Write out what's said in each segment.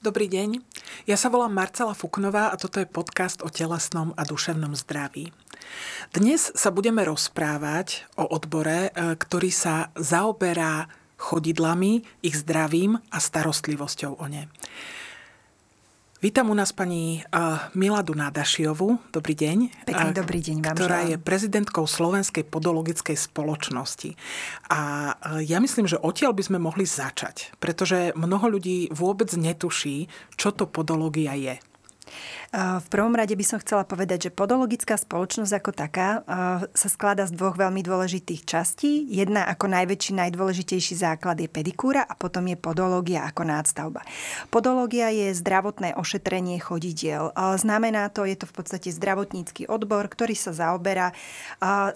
Dobrý deň, ja sa volám Marcela Fuknová a toto je podcast o telesnom a duševnom zdraví. Dnes sa budeme rozprávať o odbore, e, ktorý sa zaoberá chodidlami, ich zdravím a starostlivosťou o ne. Vítam u nás pani Miladu Nádašiovu. Dobrý deň. Pekný dobrý deň vám Ktorá želám. je prezidentkou Slovenskej podologickej spoločnosti. A ja myslím, že odtiaľ by sme mohli začať, pretože mnoho ľudí vôbec netuší, čo to podológia je. V prvom rade by som chcela povedať, že podologická spoločnosť ako taká sa skladá z dvoch veľmi dôležitých častí. Jedna ako najväčší, najdôležitejší základ je pedikúra a potom je podológia ako nástavba. Podológia je zdravotné ošetrenie chodidiel. Znamená to, je to v podstate zdravotnícky odbor, ktorý sa zaoberá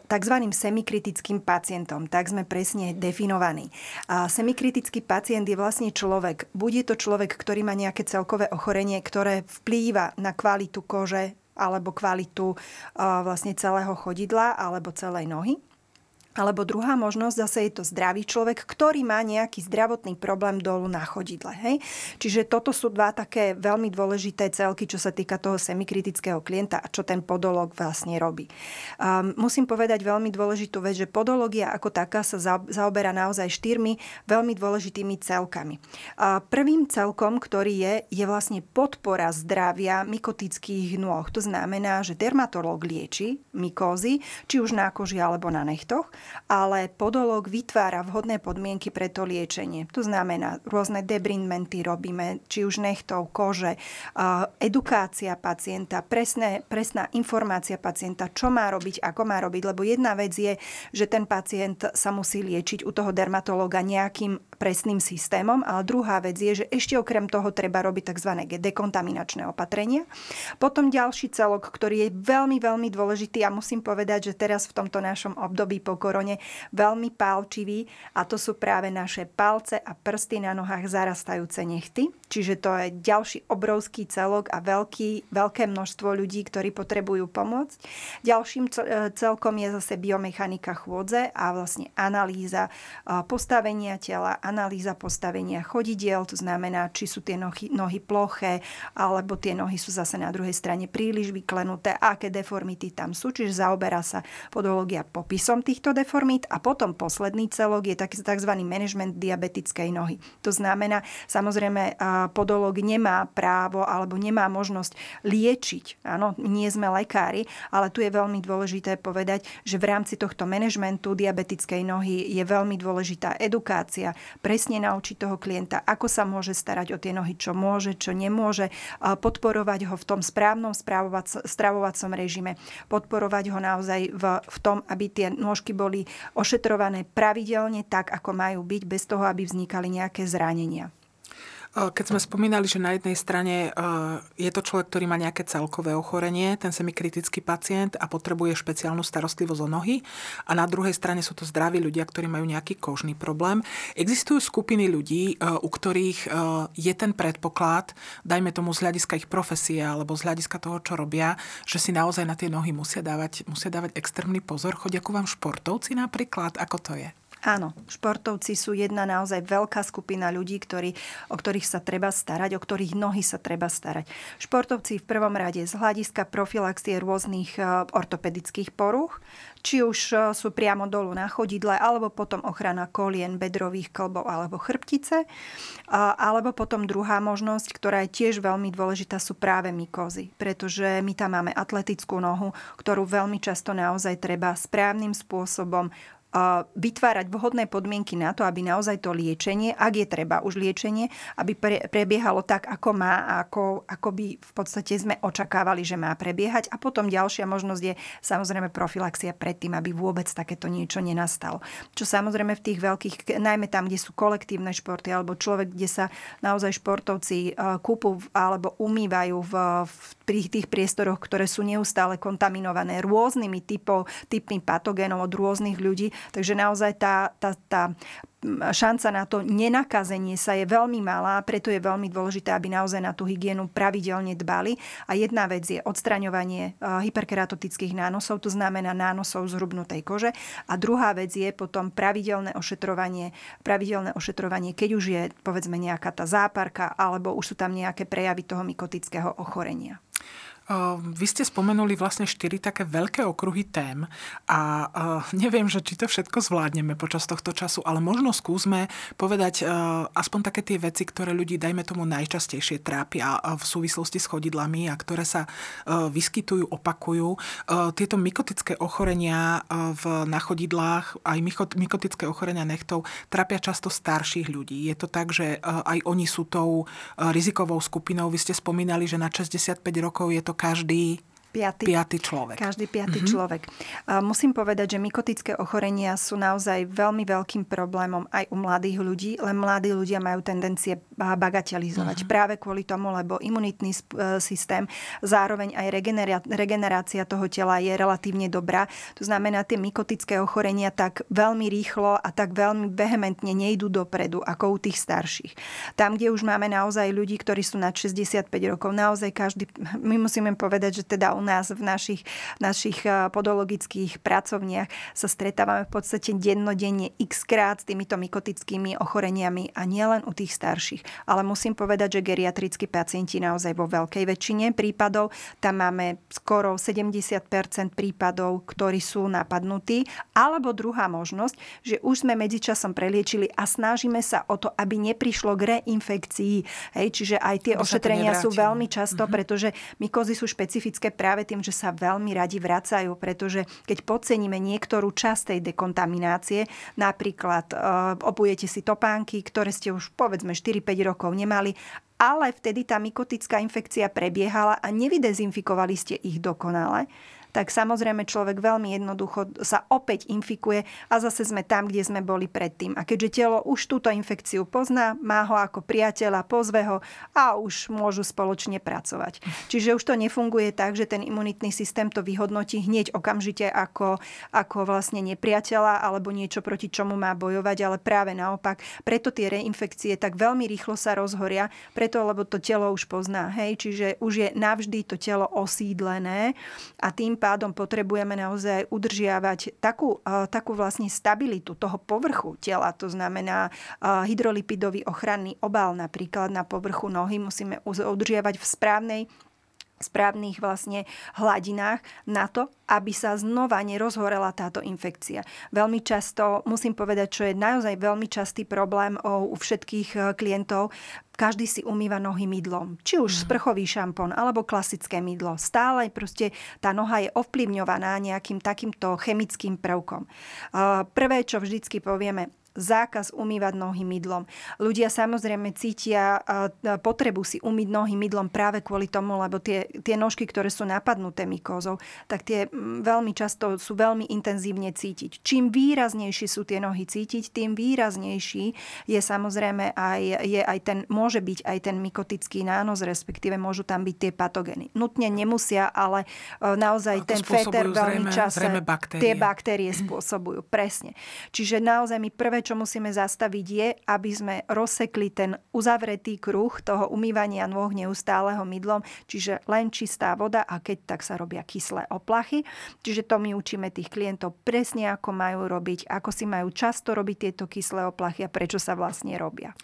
tzv. semikritickým pacientom. Tak sme presne definovaní. Semikritický pacient je vlastne človek. Buď je to človek, ktorý má nejaké celkové ochorenie, ktoré vplýva na kvalitu kože alebo kvalitu vlastne celého chodidla alebo celej nohy. Alebo druhá možnosť, zase je to zdravý človek, ktorý má nejaký zdravotný problém dolu na chodidle. Hej? Čiže toto sú dva také veľmi dôležité celky, čo sa týka toho semikritického klienta a čo ten podolog vlastne robí. Um, musím povedať veľmi dôležitú vec, že podológia ako taká sa zaoberá naozaj štyrmi veľmi dôležitými celkami. Uh, prvým celkom, ktorý je, je vlastne podpora zdravia mykotických nôh. To znamená, že dermatológ lieči mykózy, či už na koži alebo na nechtoch ale podolog vytvára vhodné podmienky pre to liečenie. To znamená, rôzne debrinmenty robíme, či už nechtov, kože, edukácia pacienta, presné, presná informácia pacienta, čo má robiť, ako má robiť, lebo jedna vec je, že ten pacient sa musí liečiť u toho dermatológa nejakým presným systémom, ale druhá vec je, že ešte okrem toho treba robiť tzv. dekontaminačné opatrenia. Potom ďalší celok, ktorý je veľmi, veľmi dôležitý a musím povedať, že teraz v tomto našom období po korone veľmi pálčivý a to sú práve naše palce a prsty na nohách zarastajúce nechty. Čiže to je ďalší obrovský celok a veľký, veľké množstvo ľudí, ktorí potrebujú pomôcť. Ďalším celkom je zase biomechanika chôdze a vlastne analýza postavenia tela, analýza postavenia chodidiel, to znamená, či sú tie nohy, nohy ploché, alebo tie nohy sú zase na druhej strane príliš vyklenuté, aké deformity tam sú, čiže zaoberá sa podológia popisom týchto deformít a potom posledný celok je taký tzv. management diabetickej nohy. To znamená, samozrejme, podológ nemá právo alebo nemá možnosť liečiť. Áno, nie sme lekári, ale tu je veľmi dôležité povedať, že v rámci tohto manažmentu diabetickej nohy je veľmi dôležitá edukácia, presne naučiť toho klienta, ako sa môže starať o tie nohy, čo môže, čo nemôže, podporovať ho v tom správnom stravovacom režime, podporovať ho naozaj v, v tom, aby tie nôžky boli ošetrované pravidelne tak, ako majú byť, bez toho, aby vznikali nejaké zranenia. Keď sme spomínali, že na jednej strane je to človek, ktorý má nejaké celkové ochorenie, ten semikritický pacient a potrebuje špeciálnu starostlivosť o nohy a na druhej strane sú to zdraví ľudia, ktorí majú nejaký kožný problém. Existujú skupiny ľudí, u ktorých je ten predpoklad, dajme tomu z hľadiska ich profesie alebo z hľadiska toho, čo robia, že si naozaj na tie nohy musia dávať, musia dávať extrémny pozor. Chodia ku vám športovci napríklad? Ako to je? Áno, športovci sú jedna naozaj veľká skupina ľudí, ktorí, o ktorých sa treba starať, o ktorých nohy sa treba starať. Športovci v prvom rade z hľadiska profilaxie rôznych e, ortopedických poruch, či už e, sú priamo dolu na chodidle, alebo potom ochrana kolien, bedrových klbov alebo chrbtice. Alebo potom druhá možnosť, ktorá je tiež veľmi dôležitá, sú práve mykozy. Pretože my tam máme atletickú nohu, ktorú veľmi často naozaj treba správnym spôsobom vytvárať vhodné podmienky na to, aby naozaj to liečenie, ak je treba už liečenie, aby pre, prebiehalo tak, ako má ako, ako by v podstate sme očakávali, že má prebiehať. A potom ďalšia možnosť je samozrejme profilaxia predtým, aby vôbec takéto niečo nenastalo. Čo samozrejme v tých veľkých, najmä tam, kde sú kolektívne športy, alebo človek, kde sa naozaj športovci e, kúpu alebo umývajú v, v pri tých priestoroch, ktoré sú neustále kontaminované rôznymi typov, typmi patogénov od rôznych ľudí, Takže naozaj tá, tá, tá šanca na to nenakazenie sa je veľmi malá, preto je veľmi dôležité, aby naozaj na tú hygienu pravidelne dbali. A jedna vec je odstraňovanie hyperkeratotických nánosov, to znamená nánosov zhrubnutej kože. A druhá vec je potom pravidelné ošetrovanie, pravidelné ošetrovanie, keď už je povedzme nejaká tá záparka alebo už sú tam nejaké prejavy toho mykotického ochorenia. Vy ste spomenuli vlastne štyri také veľké okruhy tém a neviem, že či to všetko zvládneme počas tohto času, ale možno skúsme povedať aspoň také tie veci, ktoré ľudí, dajme tomu, najčastejšie trápia v súvislosti s chodidlami a ktoré sa vyskytujú, opakujú. Tieto mykotické ochorenia v, na chodidlách, aj mykotické ochorenia nechtov trápia často starších ľudí. Je to tak, že aj oni sú tou rizikovou skupinou. Vy ste spomínali, že na 65 rokov je to každý piatý, piatý človek. Každý piatý mm-hmm. človek. Musím povedať, že mykotické ochorenia sú naozaj veľmi veľkým problémom aj u mladých ľudí, len mladí ľudia majú tendencie bagatelizovať. Mm-hmm. Práve kvôli tomu, lebo imunitný e, systém, zároveň aj regenerácia toho tela je relatívne dobrá. To znamená, tie mykotické ochorenia tak veľmi rýchlo a tak veľmi vehementne nejdú dopredu, ako u tých starších. Tam, kde už máme naozaj ľudí, ktorí sú nad 65 rokov, naozaj každý, my musíme povedať, že teda u nás v našich, našich eh, podologických pracovniach sa stretávame v podstate dennodenne x krát s týmito mykotickými ochoreniami a nielen u tých starších. Ale musím povedať, že geriatrickí pacienti naozaj vo veľkej väčšine prípadov, tam máme skoro 70% prípadov, ktorí sú napadnutí. Alebo druhá možnosť, že už sme medzičasom preliečili a snažíme sa o to, aby neprišlo k reinfekcii. Hej, čiže aj tie ošetrenia sú veľmi často, mm-hmm. pretože mykozy sú špecifické práve práve tým, že sa veľmi radi vracajú, pretože keď podceníme niektorú časť tej dekontaminácie, napríklad uh, obujete si topánky, ktoré ste už povedzme 4-5 rokov nemali, ale vtedy tá mykotická infekcia prebiehala a nevydezinfikovali ste ich dokonale, tak samozrejme človek veľmi jednoducho sa opäť infikuje a zase sme tam, kde sme boli predtým. A keďže telo už túto infekciu pozná, má ho ako priateľa, pozve ho a už môžu spoločne pracovať. Čiže už to nefunguje tak, že ten imunitný systém to vyhodnotí hneď okamžite ako, ako vlastne nepriateľa alebo niečo, proti čomu má bojovať, ale práve naopak. Preto tie reinfekcie tak veľmi rýchlo sa rozhoria, preto lebo to telo už pozná. Hej? Čiže už je navždy to telo osídlené a tým pádom potrebujeme naozaj udržiavať takú, takú vlastne stabilitu toho povrchu tela, to znamená hydrolipidový ochranný obal napríklad na povrchu nohy musíme udržiavať v správnej správnych vlastne hladinách na to, aby sa znova nerozhorela táto infekcia. Veľmi často, musím povedať, čo je naozaj veľmi častý problém u všetkých e, klientov, každý si umýva nohy mydlom. Či už mm. sprchový šampón alebo klasické mydlo. Stále proste tá noha je ovplyvňovaná nejakým takýmto chemickým prvkom. E, prvé, čo vždycky povieme, zákaz umývať nohy mydlom. Ľudia samozrejme cítia potrebu si umyť nohy mydlom práve kvôli tomu, lebo tie, tie nožky, ktoré sú napadnuté mykózou, tak tie veľmi často sú veľmi intenzívne cítiť. Čím výraznejšie sú tie nohy cítiť, tým výraznejší je samozrejme aj, je aj ten, môže byť aj ten mykotický nános, respektíve môžu tam byť tie patogény. Nutne nemusia, ale e, naozaj ten féter veľmi často tie baktérie spôsobujú. Presne. Čiže naozaj my prvé, čo musíme zastaviť je, aby sme rozsekli ten uzavretý kruh toho umývania nôh neustáleho mydlom, čiže len čistá voda a keď tak sa robia kyslé oplachy. Čiže to my učíme tých klientov presne, ako majú robiť, ako si majú často robiť tieto kyslé oplachy a prečo sa vlastne robia.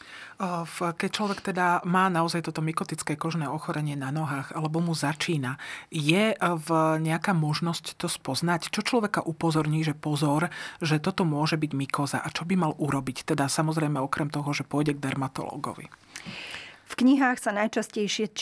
Keď človek teda má naozaj toto mykotické kožné ochorenie na nohách alebo mu začína, je v nejaká možnosť to spoznať? Čo človeka upozorní, že pozor, že toto môže byť mykoza a čo by mal mal urobiť? Teda samozrejme okrem toho, že pôjde k dermatológovi. V knihách sa najčastejšie e,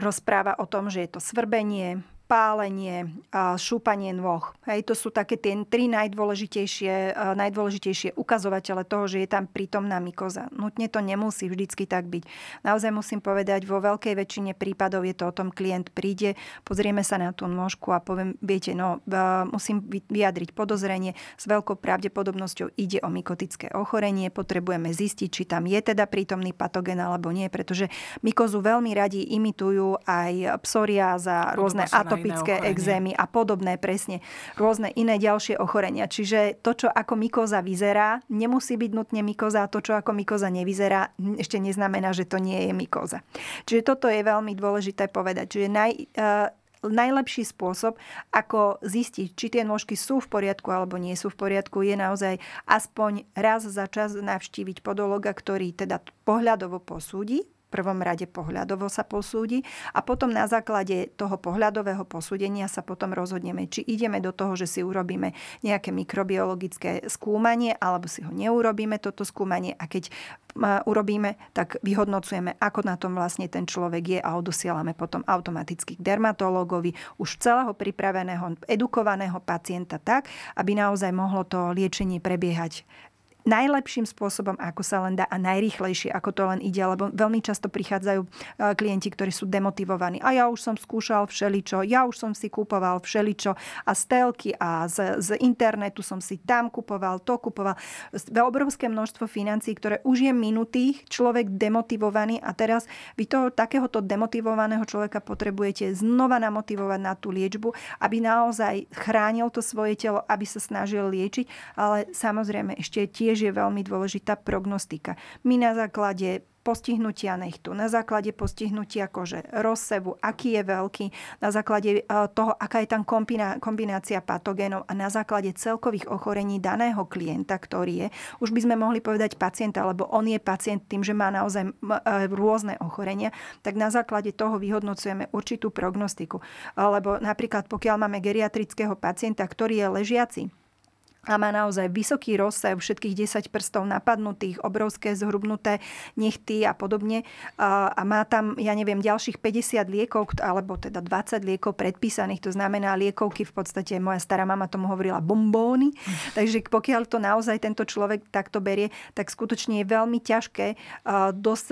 rozpráva o tom, že je to svrbenie, pálenie, šúpanie nôh. Hej, to sú také tie tri najdôležitejšie, najdôležitejšie ukazovatele toho, že je tam prítomná mykoza. Nutne to nemusí vždycky tak byť. Naozaj musím povedať, vo veľkej väčšine prípadov je to o tom, klient príde, pozrieme sa na tú nôžku a poviem, viete, no, musím vyjadriť podozrenie, s veľkou pravdepodobnosťou ide o mykotické ochorenie, potrebujeme zistiť, či tam je teda prítomný patogen alebo nie, pretože mykozu veľmi radi imitujú aj psoriáza, rôzne atopy atopické exémy a podobné, presne. Rôzne iné ďalšie ochorenia. Čiže to, čo ako mykoza vyzerá, nemusí byť nutne mykoza. To, čo ako mykoza nevyzerá, ešte neznamená, že to nie je mykoza. Čiže toto je veľmi dôležité povedať. Čiže naj, uh, najlepší spôsob, ako zistiť, či tie nôžky sú v poriadku alebo nie sú v poriadku, je naozaj aspoň raz za čas navštíviť podologa, ktorý teda pohľadovo posúdi prvom rade pohľadovo sa posúdi a potom na základe toho pohľadového posúdenia sa potom rozhodneme, či ideme do toho, že si urobíme nejaké mikrobiologické skúmanie alebo si ho neurobíme toto skúmanie. A keď urobíme, tak vyhodnocujeme, ako na tom vlastne ten človek je a odosielame potom automaticky k dermatológovi už celého pripraveného, edukovaného pacienta tak, aby naozaj mohlo to liečenie prebiehať najlepším spôsobom, ako sa len dá a najrýchlejšie, ako to len ide, lebo veľmi často prichádzajú e, klienti, ktorí sú demotivovaní. A ja už som skúšal všeličo, ja už som si kúpoval všeličo a z telky a z, z internetu som si tam kupoval, to kupoval. Obrovské množstvo financií, ktoré už je minutých, človek demotivovaný a teraz vy toho takéhoto demotivovaného človeka potrebujete znova namotivovať na tú liečbu, aby naozaj chránil to svoje telo, aby sa snažil liečiť, ale samozrejme ešte tie tiež je veľmi dôležitá prognostika. My na základe postihnutia nechtu, na základe postihnutia kože, rozsevu, aký je veľký, na základe e, toho, aká je tam kombinácia patogénov a na základe celkových ochorení daného klienta, ktorý je, už by sme mohli povedať pacienta, lebo on je pacient tým, že má naozaj e, rôzne ochorenia, tak na základe toho vyhodnocujeme určitú prognostiku. Lebo napríklad pokiaľ máme geriatrického pacienta, ktorý je ležiaci, a má naozaj vysoký rozsah, všetkých 10 prstov napadnutých, obrovské zhrubnuté nechty a podobne. A má tam, ja neviem, ďalších 50 liekov, alebo teda 20 liekov predpísaných. To znamená liekovky, v podstate moja stará mama tomu hovorila bombóny. Takže pokiaľ to naozaj tento človek takto berie, tak skutočne je veľmi ťažké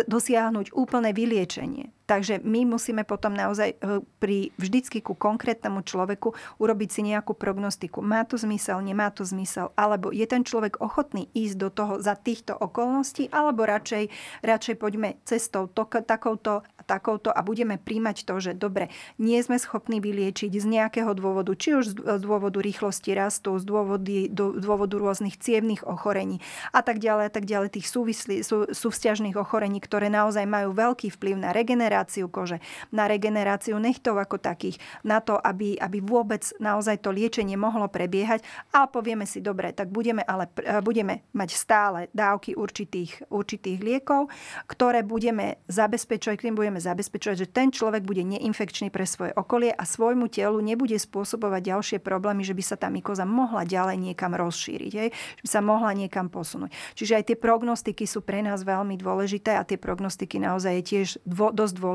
dosiahnuť úplné vyliečenie. Takže my musíme potom naozaj e, pri vždycky ku konkrétnemu človeku urobiť si nejakú prognostiku. Má to zmysel, nemá to zmysel, alebo je ten človek ochotný ísť do toho za týchto okolností, alebo radšej, radšej poďme cestou to, takouto takouto a budeme príjmať to, že dobre, nie sme schopní vyliečiť z nejakého dôvodu, či už z dôvodu rýchlosti rastu, z dôvody, do, dôvodu rôznych cievných ochorení a tak ďalej a tak ďalej, tých súvislí, sú, sú vzťažných ochorení, ktoré naozaj majú veľký vplyv na regeneráciu kože, na regeneráciu nechtov ako takých, na to, aby, aby vôbec naozaj to liečenie mohlo prebiehať a povieme si, dobre, tak budeme, ale, budeme mať stále dávky určitých, určitých liekov, ktoré budeme zabezpečovať, ktorým budeme zabezpečovať, že ten človek bude neinfekčný pre svoje okolie a svojmu telu nebude spôsobovať ďalšie problémy, že by sa tá mykoza mohla ďalej niekam rozšíriť, hej? že by sa mohla niekam posunúť. Čiže aj tie prognostiky sú pre nás veľmi dôležité a tie prognostiky naozaj je tiež dvo, dosť dôležité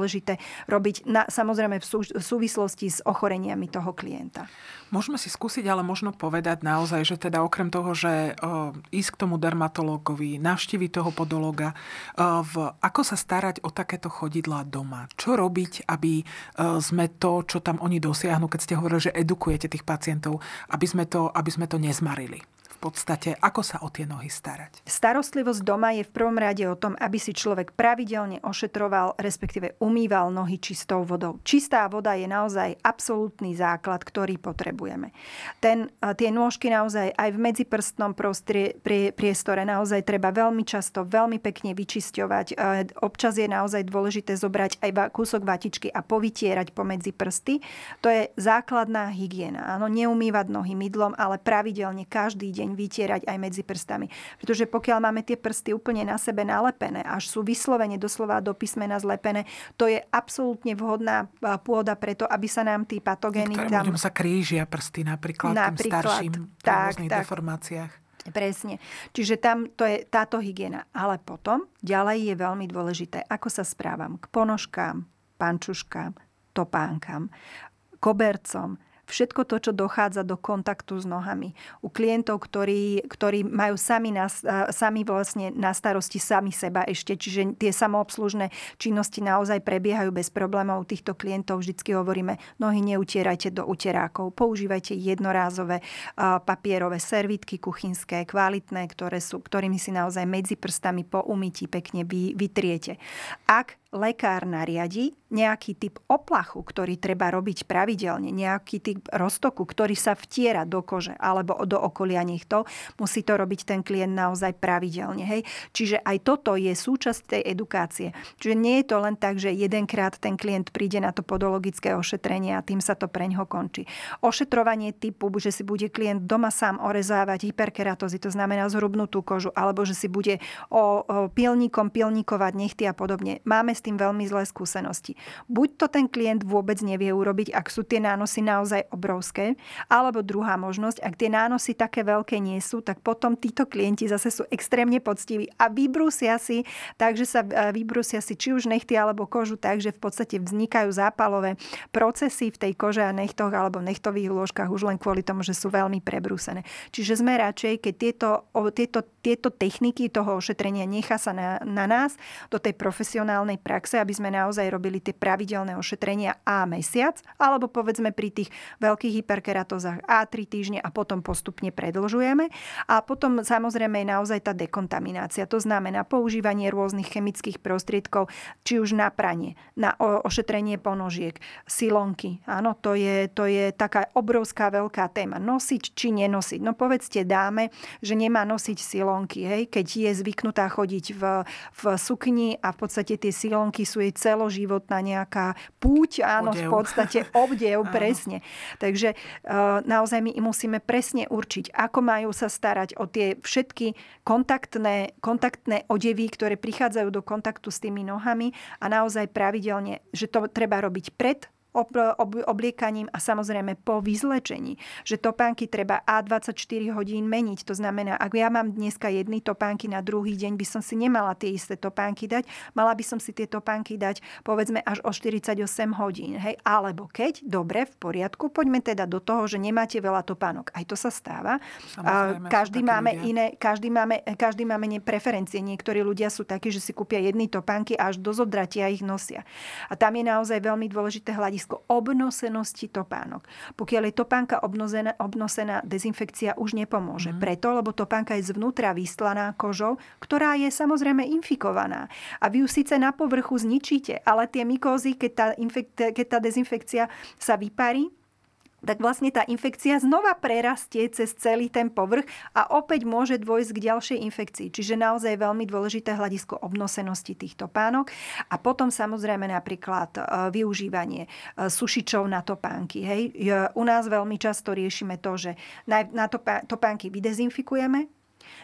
robiť na, samozrejme v, sú, v súvislosti s ochoreniami toho klienta. Môžeme si skúsiť ale možno povedať naozaj, že teda okrem toho, že uh, ísť k tomu dermatológovi, navštíviť toho podologa, uh, v, ako sa starať o takéto chodidlá doma? Čo robiť, aby uh, sme to, čo tam oni dosiahnu, keď ste hovorili, že edukujete tých pacientov, aby sme to, aby sme to nezmarili? Podstate, ako sa o tie nohy starať? Starostlivosť doma je v prvom rade o tom, aby si človek pravidelne ošetroval, respektíve umýval nohy čistou vodou. Čistá voda je naozaj absolútny základ, ktorý potrebujeme. Ten, tie nôžky naozaj aj v medziprstnom prostrie, prie, priestore naozaj treba veľmi často, veľmi pekne vyčisťovať. Občas je naozaj dôležité zobrať aj kúsok vatičky a povytierať pomedzi prsty. To je základná hygiena. Áno, neumývať nohy mydlom, ale pravidelne každý deň vytierať aj medzi prstami. Pretože pokiaľ máme tie prsty úplne na sebe nalepené, až sú vyslovene doslova do písmena zlepené, to je absolútne vhodná pôda preto, aby sa nám tí patogény tam... sa krížia prsty napríklad, napríklad tým starším tak, tak, deformáciách. Presne. Čiže tam to je táto hygiena. Ale potom ďalej je veľmi dôležité, ako sa správam k ponožkám, pančuškám, topánkam, kobercom, všetko to, čo dochádza do kontaktu s nohami. U klientov, ktorí, ktorí majú sami, na, sami vlastne na starosti sami seba ešte, čiže tie samoobslužné činnosti naozaj prebiehajú bez problémov. U týchto klientov vždycky hovoríme, nohy neutierajte do uterákov, používajte jednorázové papierové servitky kuchynské, kvalitné, ktoré sú, ktorými si naozaj medzi prstami po umytí pekne vy, vytriete. Ak lekár nariadi nejaký typ oplachu, ktorý treba robiť pravidelne, nejaký typ roztoku, ktorý sa vtiera do kože alebo do okolia nechtov, musí to robiť ten klient naozaj pravidelne. Hej? Čiže aj toto je súčasť tej edukácie. Čiže nie je to len tak, že jedenkrát ten klient príde na to podologické ošetrenie a tým sa to preňho končí. Ošetrovanie typu, že si bude klient doma sám orezávať hyperkeratozy, to znamená zhrubnutú kožu, alebo že si bude o, o pilníkom pilníkovať nechty a podobne. Máme s tým veľmi zlé skúsenosti. Buď to ten klient vôbec nevie urobiť, ak sú tie nánosy naozaj obrovské, alebo druhá možnosť, ak tie nánosy také veľké nie sú, tak potom títo klienti zase sú extrémne poctiví a vybrúsia si, takže sa e, vybrúsia si či už nechty alebo kožu tak, že v podstate vznikajú zápalové procesy v tej kože a nechtoch alebo nechtových lôžkach už len kvôli tomu, že sú veľmi prebrúsené. Čiže sme radšej, keď tieto, tieto, tieto techniky toho ošetrenia nechá sa na, na nás do tej profesionálnej praxe, aby sme naozaj robili tie pravidelné ošetrenia A mesiac, alebo povedzme pri tých veľkých hyperkeratozách A3 týždne a potom postupne predlžujeme. A potom samozrejme je naozaj tá dekontaminácia. To znamená používanie rôznych chemických prostriedkov, či už na pranie, na ošetrenie ponožiek, silonky. Áno, to je, to je taká obrovská veľká téma. Nosiť či nenosiť. No povedzte dáme, že nemá nosiť silonky, hej, keď je zvyknutá chodiť v, v sukni a v podstate tie silonky sú jej celoživotná nejaká púť, áno, obdev. v podstate obdev, presne. Takže uh, naozaj my musíme presne určiť, ako majú sa starať o tie všetky kontaktné, kontaktné odevy, ktoré prichádzajú do kontaktu s tými nohami a naozaj pravidelne, že to treba robiť pred obliekaním a samozrejme po vyzlečení. Že topánky treba A24 hodín meniť. To znamená, ak ja mám dneska jedny topánky, na druhý deň by som si nemala tie isté topánky dať. Mala by som si tie topánky dať povedzme až o 48 hodín. Hej? Alebo keď, dobre, v poriadku, poďme teda do toho, že nemáte veľa topánok. Aj to sa stáva. Samozrejme, každý, máme iné, každý, máme, každý máme preferencie. Niektorí ľudia sú takí, že si kúpia jedny topánky a až do zodratia ich nosia. A tam je naozaj veľmi dôležité hľadiť hľadisko obnosenosti topánok. Pokiaľ je topánka obnosená, obnosená dezinfekcia už nepomôže. Mm. Preto, lebo topánka je zvnútra vystlaná kožou, ktorá je samozrejme infikovaná. A vy ju síce na povrchu zničíte, ale tie mykózy, keď tá, infek- keď tá dezinfekcia sa vyparí, tak vlastne tá infekcia znova prerastie cez celý ten povrch a opäť môže dôjsť k ďalšej infekcii. Čiže naozaj veľmi dôležité hľadisko obnosenosti týchto pánok. A potom samozrejme napríklad e, využívanie e, sušičov na topánky. Hej. U nás veľmi často riešime to, že na topánky vydezinfikujeme,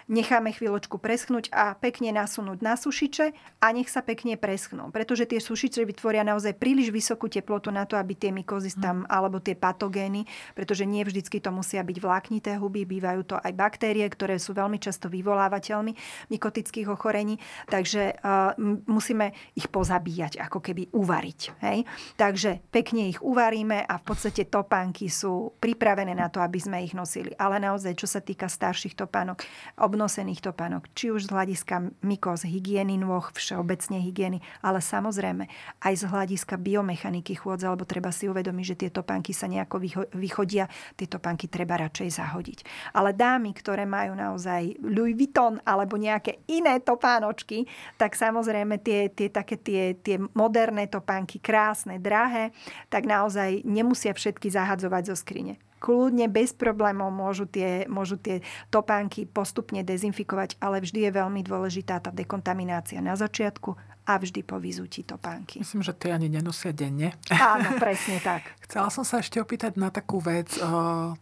necháme chvíľočku preschnúť a pekne nasunúť na sušiče a nech sa pekne preschnú. Pretože tie sušiče vytvoria naozaj príliš vysokú teplotu na to, aby tie mykozy tam, alebo tie patogény, pretože nie vždycky to musia byť vláknité huby, bývajú to aj baktérie, ktoré sú veľmi často vyvolávateľmi mykotických ochorení, takže uh, musíme ich pozabíjať, ako keby uvariť. Hej? Takže pekne ich uvaríme a v podstate topánky sú pripravené na to, aby sme ich nosili. Ale naozaj, čo sa týka starších topánok, obnosených topánok, či už z hľadiska mykóz, hygieny nôh, všeobecne hygieny, ale samozrejme aj z hľadiska biomechaniky chôdze, alebo treba si uvedomiť, že tie topánky sa nejako vychodia, tie topánky treba radšej zahodiť. Ale dámy, ktoré majú naozaj Louis Vuitton alebo nejaké iné topánočky, tak samozrejme tie, tie také tie, tie moderné topánky, krásne, drahé, tak naozaj nemusia všetky zahadzovať zo skrine kľudne bez problémov môžu tie, môžu tie topánky postupne dezinfikovať, ale vždy je veľmi dôležitá tá dekontaminácia na začiatku a vždy po vyzutí topánky. Myslím, že tie ani nenosia denne. Áno, presne tak. Chcela som sa ešte opýtať na takú vec.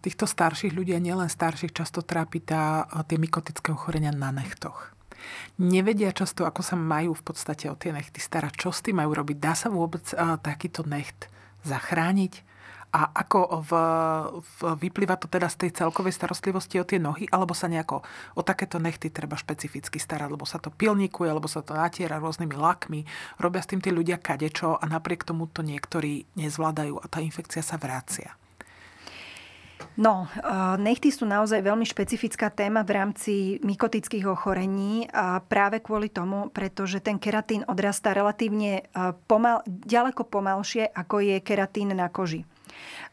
Týchto starších ľudí, a nielen starších, často trápi tá, tie mykotické ochorenia na nechtoch. Nevedia často, ako sa majú v podstate o tie nechty starať. Čo s tým majú robiť? Dá sa vôbec takýto necht zachrániť? A ako v, v, vyplýva to teda z tej celkovej starostlivosti o tie nohy, alebo sa nejako o takéto nechty treba špecificky starať, lebo sa to pilníkuje, alebo sa to natiera rôznymi lakmi, robia s tým tí ľudia kadečo a napriek tomu to niektorí nezvládajú a tá infekcia sa vracia. No, nechty sú naozaj veľmi špecifická téma v rámci mykotických ochorení a práve kvôli tomu, pretože ten keratín odrastá relatívne pomal, ďaleko pomalšie, ako je keratín na koži.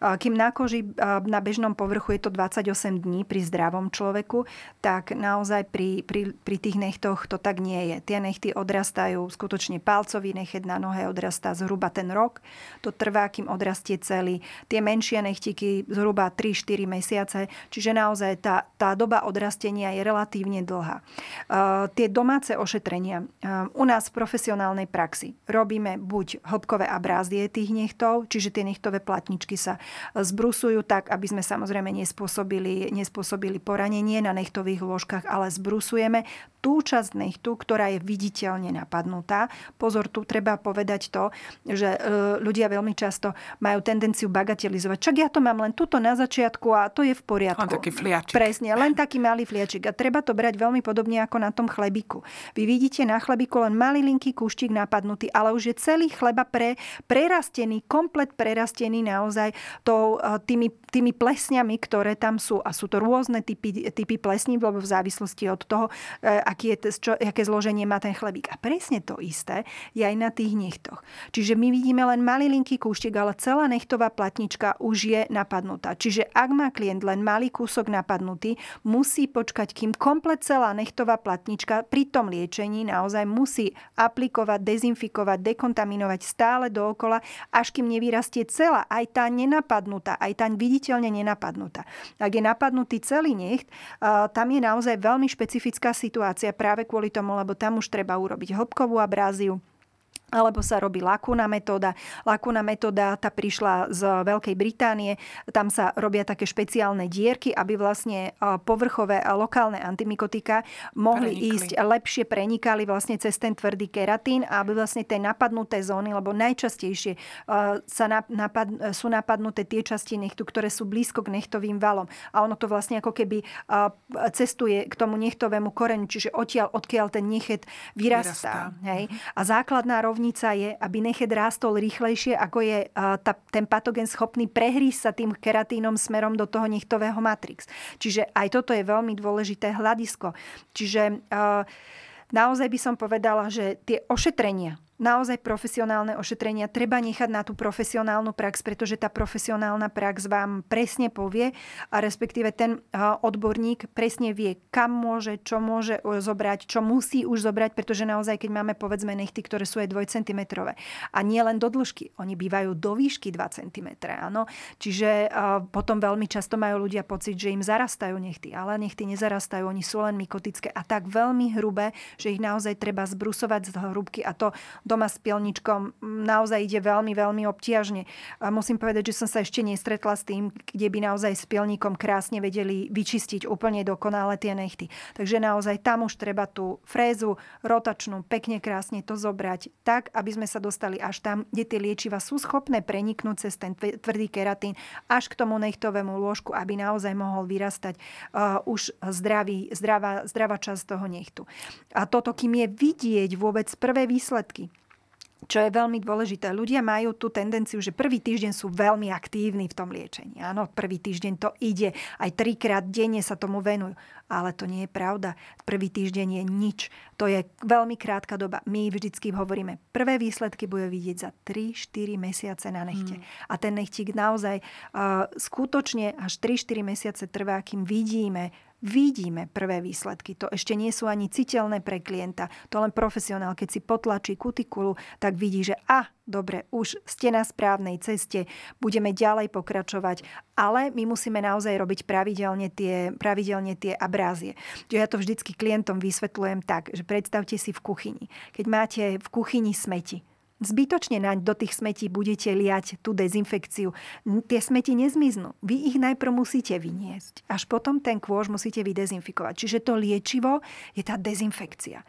Kým na koži na bežnom povrchu je to 28 dní pri zdravom človeku, tak naozaj pri, pri, pri tých nechtoch to tak nie je. Tie nechty odrastajú, skutočne palcový nechet na nohe odrastá zhruba ten rok. To trvá, kým odrastie celý. Tie menšie nechtiky zhruba 3-4 mesiace, čiže naozaj tá, tá doba odrastenia je relatívne dlhá. Tie domáce ošetrenia. U nás v profesionálnej praxi robíme buď hĺbkové abrázie tých nechtov, čiže tie nechtové platničky sa zbrusujú tak, aby sme samozrejme nespôsobili, nespôsobili poranenie na nechtových lôžkach, ale zbrusujeme tú časť nechtu, ktorá je viditeľne napadnutá. Pozor, tu treba povedať to, že e, ľudia veľmi často majú tendenciu bagatelizovať. Čak ja to mám len tuto na začiatku a to je v poriadku. Len taký fliačik. Presne, len taký malý fliačik. A treba to brať veľmi podobne ako na tom chlebiku. Vy vidíte na chlebiku len malý linký kúštik napadnutý, ale už je celý chleba pre, prerastený, komplet prerastený naozaj to, e, tými, tými plesňami, ktoré tam sú. A sú to rôzne typy, typy plesní, lebo v závislosti od toho, e, aký je, čo, aké zloženie má ten chlebík. A presne to isté je aj na tých nechtoch. Čiže my vidíme len malý linký kúštik, ale celá nechtová platnička už je napadnutá. Čiže ak má klient len malý kúsok napadnutý, musí počkať, kým komplet celá nechtová platnička pri tom liečení naozaj musí aplikovať, dezinfikovať, dekontaminovať stále dookola, až kým nevyrastie celá, aj tá nenapadnutá, aj tá viditeľne nenapadnutá. Ak je napadnutý celý necht, tam je naozaj veľmi špecifická situácia práve kvôli tomu, lebo tam už treba urobiť hĺbkovú abráziu, alebo sa robí lakúna metóda. Lakúna metóda tá prišla z Veľkej Británie. Tam sa robia také špeciálne dierky, aby vlastne povrchové a lokálne antimikotika mohli Prenikli. ísť lepšie prenikali vlastne cez ten tvrdý keratín a aby vlastne tie napadnuté zóny, lebo najčastejšie sa napad, sú napadnuté tie časti nechtu, ktoré sú blízko k nechtovým valom. A ono to vlastne ako keby cestuje k tomu nechtovému koreňu, čiže odtiaľ, odkiaľ ten nechet vyrastá. vyrastá. Hej? A základná rovina rovnica je, aby nechet rástol rýchlejšie, ako je tá, ten patogen schopný prehrísť sa tým keratínom smerom do toho nechtového matrix. Čiže aj toto je veľmi dôležité hľadisko. Čiže naozaj by som povedala, že tie ošetrenia, naozaj profesionálne ošetrenia treba nechať na tú profesionálnu prax, pretože tá profesionálna prax vám presne povie a respektíve ten odborník presne vie, kam môže, čo môže zobrať, čo musí už zobrať, pretože naozaj, keď máme povedzme nechty, ktoré sú aj 2 cm a nie len do dĺžky, oni bývajú do výšky 2 cm, áno. Čiže potom veľmi často majú ľudia pocit, že im zarastajú nechty, ale nechty nezarastajú, oni sú len mykotické a tak veľmi hrubé, že ich naozaj treba zbrusovať z hrubky a to doma s pilničkom naozaj ide veľmi, veľmi obtiažne. A musím povedať, že som sa ešte nestretla s tým, kde by naozaj s pilníkom krásne vedeli vyčistiť úplne dokonale tie nechty. Takže naozaj tam už treba tú frézu rotačnú pekne krásne to zobrať tak, aby sme sa dostali až tam, kde tie liečiva sú schopné preniknúť cez ten tvrdý keratín až k tomu nechtovému lôžku, aby naozaj mohol vyrastať uh, už zdravý, zdravá, zdravá časť toho nechtu. A toto, kým je vidieť vôbec prvé výsledky, čo je veľmi dôležité. Ľudia majú tú tendenciu, že prvý týždeň sú veľmi aktívni v tom liečení. Áno, prvý týždeň to ide, aj trikrát denne sa tomu venujú. Ale to nie je pravda. Prvý týždeň je nič. To je veľmi krátka doba. My vždycky hovoríme, prvé výsledky bude vidieť za 3-4 mesiace na nechte. Hmm. A ten nechtík naozaj uh, skutočne až 3-4 mesiace trvá, kým vidíme vidíme prvé výsledky. To ešte nie sú ani citeľné pre klienta. To len profesionál, keď si potlačí kutikulu, tak vidí, že a, dobre, už ste na správnej ceste, budeme ďalej pokračovať, ale my musíme naozaj robiť pravidelne tie, pravidelne tie abrázie. Čiže ja to vždycky klientom vysvetľujem tak, že predstavte si v kuchyni. Keď máte v kuchyni smeti, Zbytočne naň do tých smetí budete liať tú dezinfekciu. Tie smeti nezmiznú. Vy ich najprv musíte vyniesť. Až potom ten kôž musíte vydezinfikovať. Čiže to liečivo je tá dezinfekcia.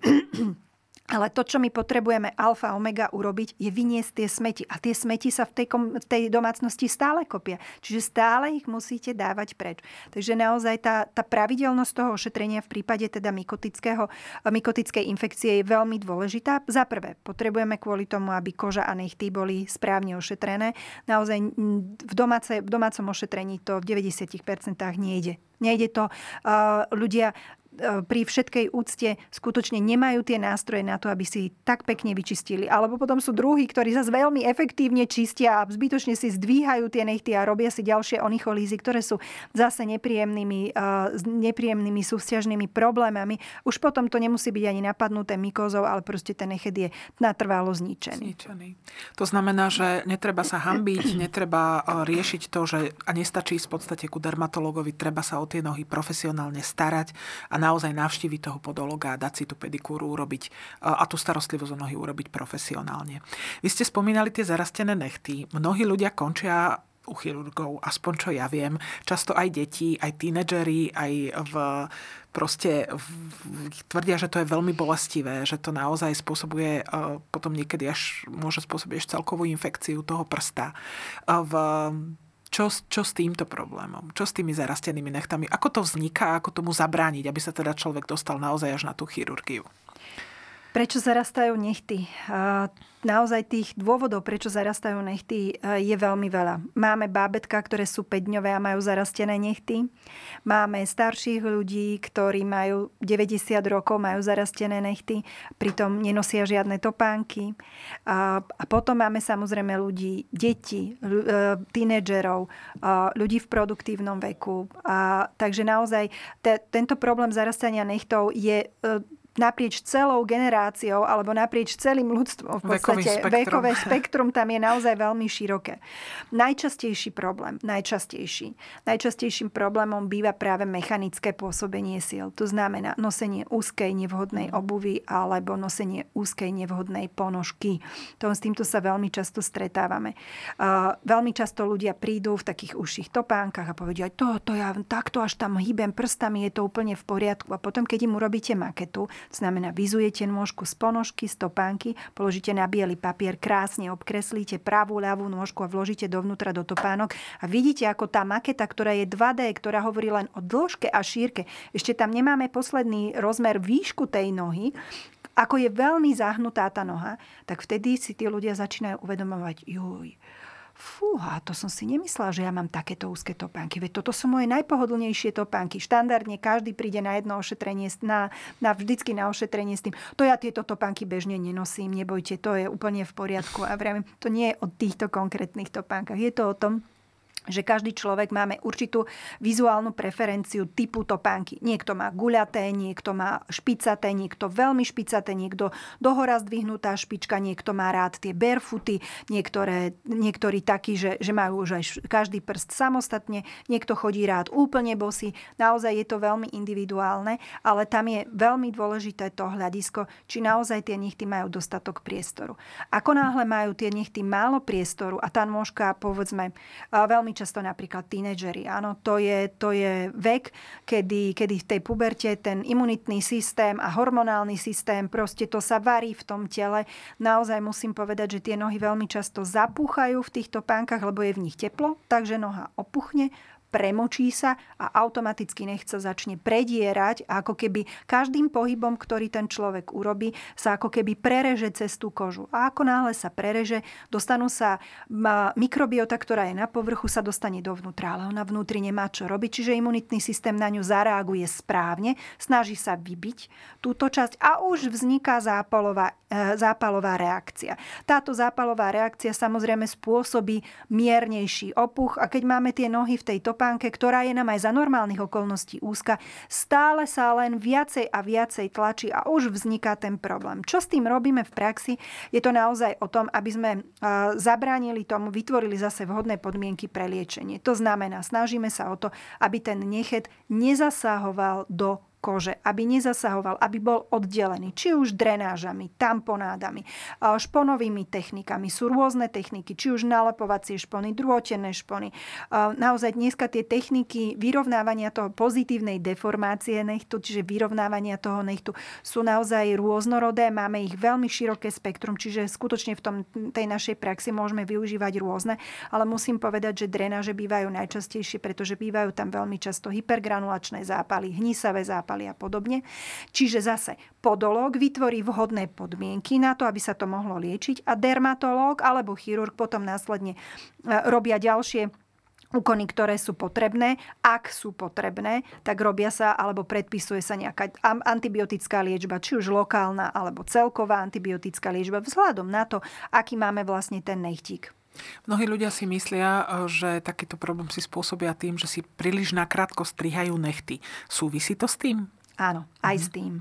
Ale to, čo my potrebujeme alfa omega urobiť, je vyniesť tie smeti. A tie smeti sa v tej, v tej domácnosti stále kopia. Čiže stále ich musíte dávať preč. Takže naozaj tá, tá pravidelnosť toho ošetrenia v prípade teda mykotického, mykotickej infekcie je veľmi dôležitá. Za prvé, potrebujeme kvôli tomu, aby koža a nechty boli správne ošetrené. Naozaj v, domáce, v domácom ošetrení to v 90% nejde. Nejde to. Ľudia pri všetkej úcte skutočne nemajú tie nástroje na to, aby si tak pekne vyčistili. Alebo potom sú druhí, ktorí sa veľmi efektívne čistia a zbytočne si zdvíhajú tie nechty a robia si ďalšie onicholízy, ktoré sú zase nepríjemnými, nepríjemnými súvzťažnými problémami. Už potom to nemusí byť ani napadnuté mykozou, ale proste ten nechet je natrvalo zničený. zničený. To znamená, že netreba sa hambiť, netreba riešiť to, že a nestačí v podstate ku dermatologovi, treba sa o tie nohy profesionálne starať a naozaj navštíviť toho podologa a dať si tú pedikúru urobiť a tú starostlivosť o nohy urobiť profesionálne. Vy ste spomínali tie zarastené nechty. Mnohí ľudia končia u chirurgov, aspoň čo ja viem. Často aj deti, aj tínedžeri, aj v proste v, tvrdia, že to je veľmi bolestivé, že to naozaj spôsobuje potom niekedy až môže spôsobiť celkovú infekciu toho prsta. V čo, čo s týmto problémom? Čo s tými zarastenými nechtami? Ako to vzniká? Ako tomu zabrániť, aby sa teda človek dostal naozaj až na tú chirurgiu? Prečo zarastajú nechty? naozaj tých dôvodov, prečo zarastajú nechty, e, je veľmi veľa. Máme bábetka, ktoré sú 5-dňové a majú zarastené nechty. Máme starších ľudí, ktorí majú 90 rokov, majú zarastené nechty, pritom nenosia žiadne topánky. A, potom máme samozrejme ľudí, deti, e, tínedžerov, ľudí v produktívnom veku. A, takže naozaj te, tento problém zarastania nechtov je e, naprieč celou generáciou alebo naprieč celým ľudstvom. V podstate spektrum. vekové spektrum tam je naozaj veľmi široké. Najčastejší problém, najčastejší, najčastejším problémom býva práve mechanické pôsobenie síl. To znamená nosenie úzkej nevhodnej obuvy alebo nosenie úzkej nevhodnej ponožky. To, s týmto sa veľmi často stretávame. Uh, veľmi často ľudia prídu v takých užších topánkach a povedia, to, to ja takto až tam hýbem prstami, je to úplne v poriadku. A potom, keď im urobíte maketu, to znamená, vyzujete nôžku z ponožky, z topánky, položíte na biely papier, krásne obkreslíte pravú, ľavú nôžku a vložíte dovnútra do topánok a vidíte, ako tá maketa, ktorá je 2D, ktorá hovorí len o dĺžke a šírke, ešte tam nemáme posledný rozmer výšku tej nohy, ako je veľmi zahnutá tá noha, tak vtedy si tí ľudia začínajú uvedomovať, juj, fúha, to som si nemyslela, že ja mám takéto úzke topánky. Veď toto sú moje najpohodlnejšie topánky. Štandardne každý príde na jedno ošetrenie, na, na vždycky na ošetrenie s tým, to ja tieto topánky bežne nenosím, nebojte, to je úplne v poriadku. A vravím, to nie je o týchto konkrétnych topánkach. Je to o tom, že každý človek máme určitú vizuálnu preferenciu typu topánky. Niekto má guľaté, niekto má špicaté, niekto veľmi špicaté, niekto dohora zdvihnutá špička, niekto má rád tie barefooty, niektoré, niektorí takí, že, že majú už aj každý prst samostatne, niekto chodí rád úplne bosy. Naozaj je to veľmi individuálne, ale tam je veľmi dôležité to hľadisko, či naozaj tie nechty majú dostatok priestoru. Ako náhle majú tie nechty málo priestoru a tá nôžka, povedzme, veľmi veľmi často napríklad tínedžeri. Áno, to je, to je vek, kedy, kedy v tej puberte ten imunitný systém a hormonálny systém, proste to sa varí v tom tele. Naozaj musím povedať, že tie nohy veľmi často zapúchajú v týchto pánkach, lebo je v nich teplo, takže noha opuchne, premočí sa a automaticky nechce začne predierať ako keby každým pohybom, ktorý ten človek urobí, sa ako keby prereže cez tú kožu. A ako náhle sa prereže, dostanú sa mikrobiota, ktorá je na povrchu, sa dostane dovnútra, ale ona vnútri nemá čo robiť, čiže imunitný systém na ňu zareaguje správne, snaží sa vybiť túto časť a už vzniká zápalová, e, zápalová reakcia. Táto zápalová reakcia samozrejme spôsobí miernejší opuch a keď máme tie nohy v tej topánke, ktorá je nám aj za normálnych okolností úzka, stále sa len viacej a viacej tlačí a už vzniká ten problém. Čo s tým robíme v praxi? Je to naozaj o tom, aby sme zabránili tomu, vytvorili zase vhodné podmienky pre liečenie. To znamená, snažíme sa o to, aby ten nechet nezasahoval do kože, aby nezasahoval, aby bol oddelený, či už drenážami, tamponádami, šponovými technikami. Sú rôzne techniky, či už nalepovacie špony, drôtené špony. Naozaj dneska tie techniky vyrovnávania toho pozitívnej deformácie nechtu, čiže vyrovnávania toho nechtu, sú naozaj rôznorodé. Máme ich veľmi široké spektrum, čiže skutočne v tom, tej našej praxi môžeme využívať rôzne, ale musím povedať, že drenáže bývajú najčastejšie, pretože bývajú tam veľmi často hypergranulačné zápaly, hnisavé zápaly, zápaly a podobne. Čiže zase podológ vytvorí vhodné podmienky na to, aby sa to mohlo liečiť a dermatológ alebo chirurg potom následne e, robia ďalšie úkony, ktoré sú potrebné. Ak sú potrebné, tak robia sa alebo predpisuje sa nejaká antibiotická liečba, či už lokálna alebo celková antibiotická liečba, vzhľadom na to, aký máme vlastne ten nechtík. Mnohí ľudia si myslia, že takýto problém si spôsobia tým, že si príliš nakrátko strihajú nechty. Súvisí to s tým? Áno, aj mm-hmm. s tým.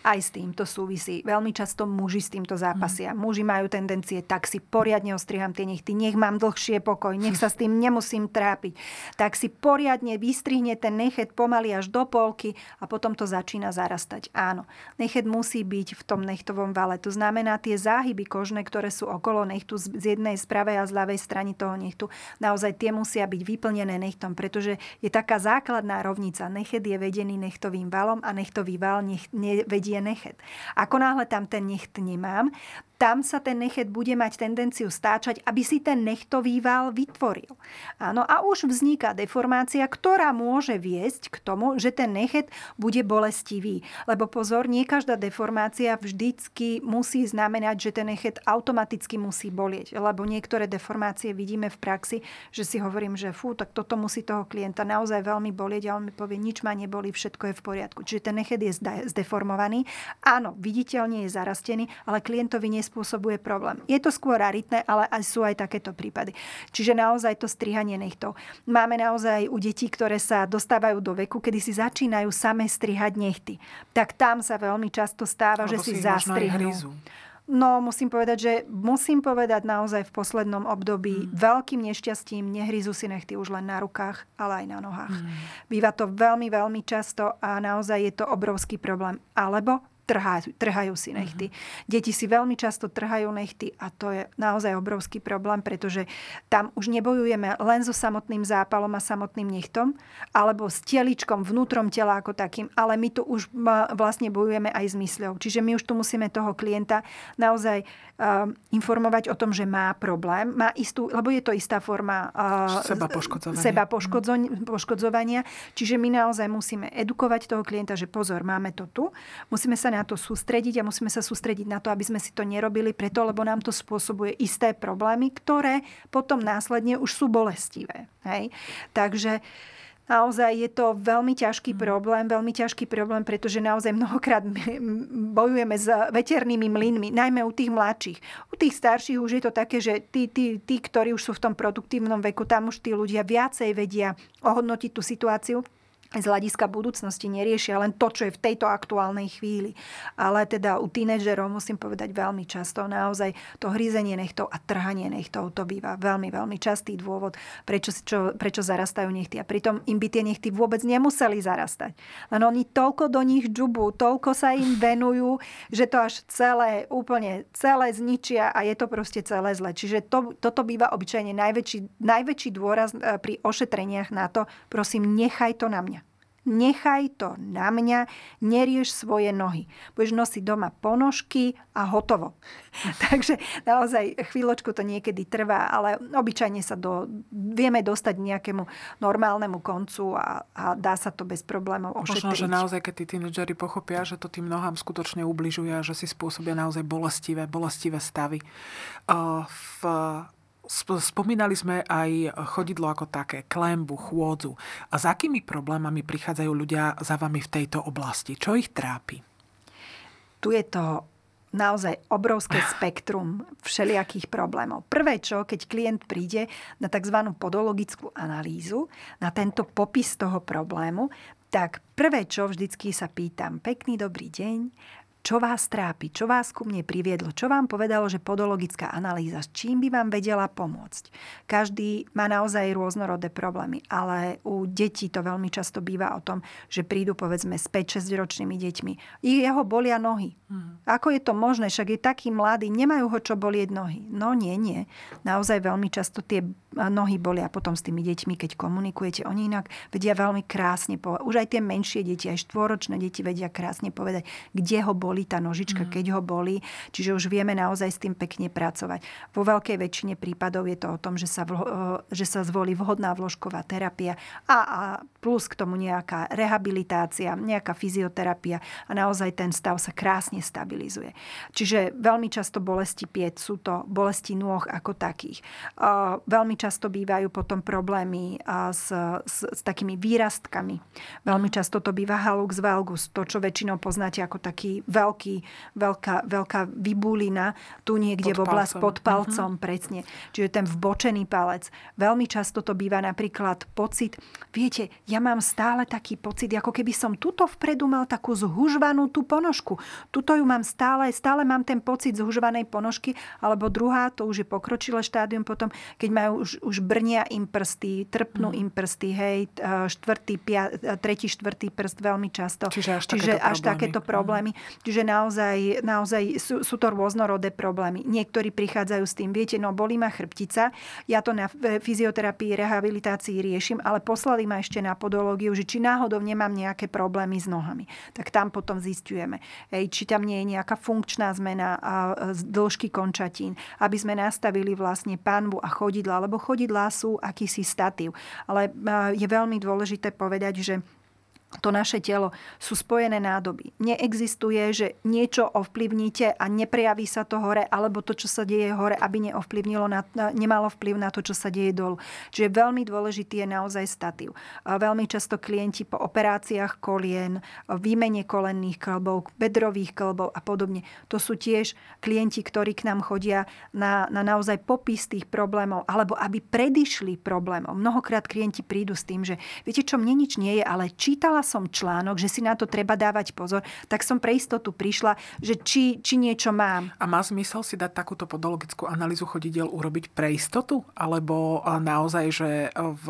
Aj s tým to súvisí. Veľmi často muži s týmto zápasia. Mm-hmm. Muži majú tendencie, tak si poriadne ostriham tie nechty, nech mám dlhšie pokoj, nech sa s tým nemusím trápiť. Tak si poriadne vystrihne ten nechet pomaly až do polky a potom to začína zarastať. Áno, nechet musí byť v tom nechtovom vale. To znamená, tie záhyby kožné, ktoré sú okolo nechtu z jednej, z pravej a z ľavej strany toho nechtu, naozaj tie musia byť vyplnené nechtom, pretože je taká základná rovnica. Nechet je vedený nechtovým valom a nech nechtový val nech, nevedie nechet. Ako náhle tam ten necht nemám, tam sa ten nechet bude mať tendenciu stáčať, aby si ten nechtový val vytvoril. Áno, a už vzniká deformácia, ktorá môže viesť k tomu, že ten nechet bude bolestivý. Lebo pozor, nie každá deformácia vždycky musí znamenať, že ten nechet automaticky musí bolieť. Lebo niektoré deformácie vidíme v praxi, že si hovorím, že fú, tak toto musí toho klienta naozaj veľmi bolieť a on mi povie, nič ma neboli, všetko je v poriadku. Čiže ten nechet je zdeformovaný. Áno, viditeľne je zarastený, ale klientovi nie nespôsobuje problém. Je to skôr raritné, ale aj sú aj takéto prípady. Čiže naozaj to strihanie nechtov. Máme naozaj u detí, ktoré sa dostávajú do veku, kedy si začínajú same strihať nechty. Tak tam sa veľmi často stáva, Alebo že si, si zastrihnú. No, musím povedať, že musím povedať naozaj v poslednom období mm. veľkým nešťastím nehryzu si nechty už len na rukách, ale aj na nohách. Mm. Býva to veľmi, veľmi často a naozaj je to obrovský problém. Alebo trhajú, trhajú si nechty. Uh-huh. Deti si veľmi často trhajú nechty a to je naozaj obrovský problém, pretože tam už nebojujeme len so samotným zápalom a samotným nechtom, alebo s teličkom, vnútrom tela ako takým, ale my tu už vlastne bojujeme aj s mysľou. Čiže my už tu musíme toho klienta naozaj uh, informovať o tom, že má problém, má istú, lebo je to istá forma uh, seba poškodzovania. Seba poškodzovania. Čiže my naozaj musíme edukovať toho klienta, že pozor, máme to tu, musíme sa na to sústrediť a musíme sa sústrediť na to, aby sme si to nerobili preto, lebo nám to spôsobuje isté problémy, ktoré potom následne už sú bolestivé. Hej? Takže Naozaj je to veľmi ťažký mm. problém, veľmi ťažký problém, pretože naozaj mnohokrát bojujeme s veternými mlynmi, najmä u tých mladších. U tých starších už je to také, že tí, tí, tí, ktorí už sú v tom produktívnom veku, tam už tí ľudia viacej vedia ohodnotiť tú situáciu z hľadiska budúcnosti neriešia len to, čo je v tejto aktuálnej chvíli. Ale teda u tínežerov musím povedať veľmi často naozaj to hryzenie nechtov a trhanie nechtov to býva veľmi, veľmi častý dôvod, prečo, čo, prečo zarastajú nechty. A pritom im by tie nechty vôbec nemuseli zarastať. Len oni toľko do nich džubu, toľko sa im venujú, že to až celé, úplne celé zničia a je to proste celé zle. Čiže to, toto býva obyčajne najväčší, najväčší dôraz e, pri ošetreniach na to, prosím, nechaj to na mňa nechaj to na mňa, nerieš svoje nohy. Budeš nosiť doma ponožky a hotovo. Takže naozaj chvíľočku to niekedy trvá, ale obyčajne sa do, vieme dostať nejakému normálnemu koncu a, a dá sa to bez problémov ošetriť. Možno, že naozaj, keď tí tínedžeri pochopia, že to tým nohám skutočne ubližuje a že si spôsobia naozaj bolestivé, bolestivé stavy. V Spomínali sme aj chodidlo ako také, klembu, chôdzu. A s akými problémami prichádzajú ľudia za vami v tejto oblasti? Čo ich trápi? Tu je to naozaj obrovské spektrum všelijakých problémov. Prvé čo, keď klient príde na tzv. podologickú analýzu, na tento popis toho problému, tak prvé čo vždycky sa pýtam, pekný dobrý deň, čo vás trápi, čo vás ku mne priviedlo, čo vám povedalo, že podologická analýza, s čím by vám vedela pomôcť. Každý má naozaj rôznorodé problémy, ale u detí to veľmi často býva o tom, že prídu povedzme s 5-6 ročnými deťmi. Jeho bolia nohy. Hmm. Ako je to možné? Však je taký mladý, nemajú ho čo bolieť nohy. No nie, nie. Naozaj veľmi často tie nohy bolia potom s tými deťmi, keď komunikujete. Oni inak vedia veľmi krásne povedať. Už aj tie menšie deti, aj štvoročné deti vedia krásne povedať, kde ho boli bolí tá nožička, mm. keď ho bolí. Čiže už vieme naozaj s tým pekne pracovať. Vo veľkej väčšine prípadov je to o tom, že sa, vlo, že sa zvolí vhodná vložková terapia a, a plus k tomu nejaká rehabilitácia, nejaká fyzioterapia a naozaj ten stav sa krásne stabilizuje. Čiže veľmi často bolesti piec sú to bolesti nôh ako takých. Veľmi často bývajú potom problémy s, s, s takými výrastkami. Veľmi často to býva halux valgus, to, čo väčšinou poznáte ako taký veľký, veľká, veľká vybulina tu niekde pod v oblasti pod palcom, uh-huh. presne. Čiže ten vbočený palec. Veľmi často to býva napríklad pocit, viete, ja mám stále taký pocit, ako keby som tuto vpredu mal takú zhužvanú tú ponožku. Tuto ju mám stále, stále mám ten pocit zhužvanej ponožky, alebo druhá, to už je pokročilé štádium potom, keď majú už, už brnia im prsty, trpnú uh-huh. im prsty, hej, štvrtý, pia, tretí, štvrtý prst veľmi často. Čiže až Čiže takéto až problémy. takéto problémy. Mm. Čiže naozaj, naozaj sú, sú to rôznorodé problémy. Niektorí prichádzajú s tým, viete, no bolí ma chrbtica, ja to na fyzioterapii, rehabilitácii riešim, ale poslali ma ešte na podológiu, že či náhodou nemám nejaké problémy s nohami. Tak tam potom zistujeme, hej, či tam nie je nejaká funkčná zmena a z dĺžky končatín, aby sme nastavili vlastne pánvu a chodidla, lebo chodidlá sú akýsi statív. Ale je veľmi dôležité povedať, že to naše telo sú spojené nádoby. Neexistuje, že niečo ovplyvníte a neprejaví sa to hore, alebo to, čo sa deje hore, aby neovplyvnilo na, nemalo vplyv na to, čo sa deje dolu. Čiže veľmi dôležitý je naozaj statív. Veľmi často klienti po operáciách kolien, výmene kolenných klbov, bedrových klbov a podobne. To sú tiež klienti, ktorí k nám chodia na, na naozaj popis tých problémov, alebo aby predišli problémom. Mnohokrát klienti prídu s tým, že viete čo, mne nič nie je, ale čítala som článok, že si na to treba dávať pozor, tak som pre istotu prišla, že či, či niečo mám. A má zmysel si dať takúto podologickú analýzu chodidel urobiť pre istotu? Alebo naozaj, že v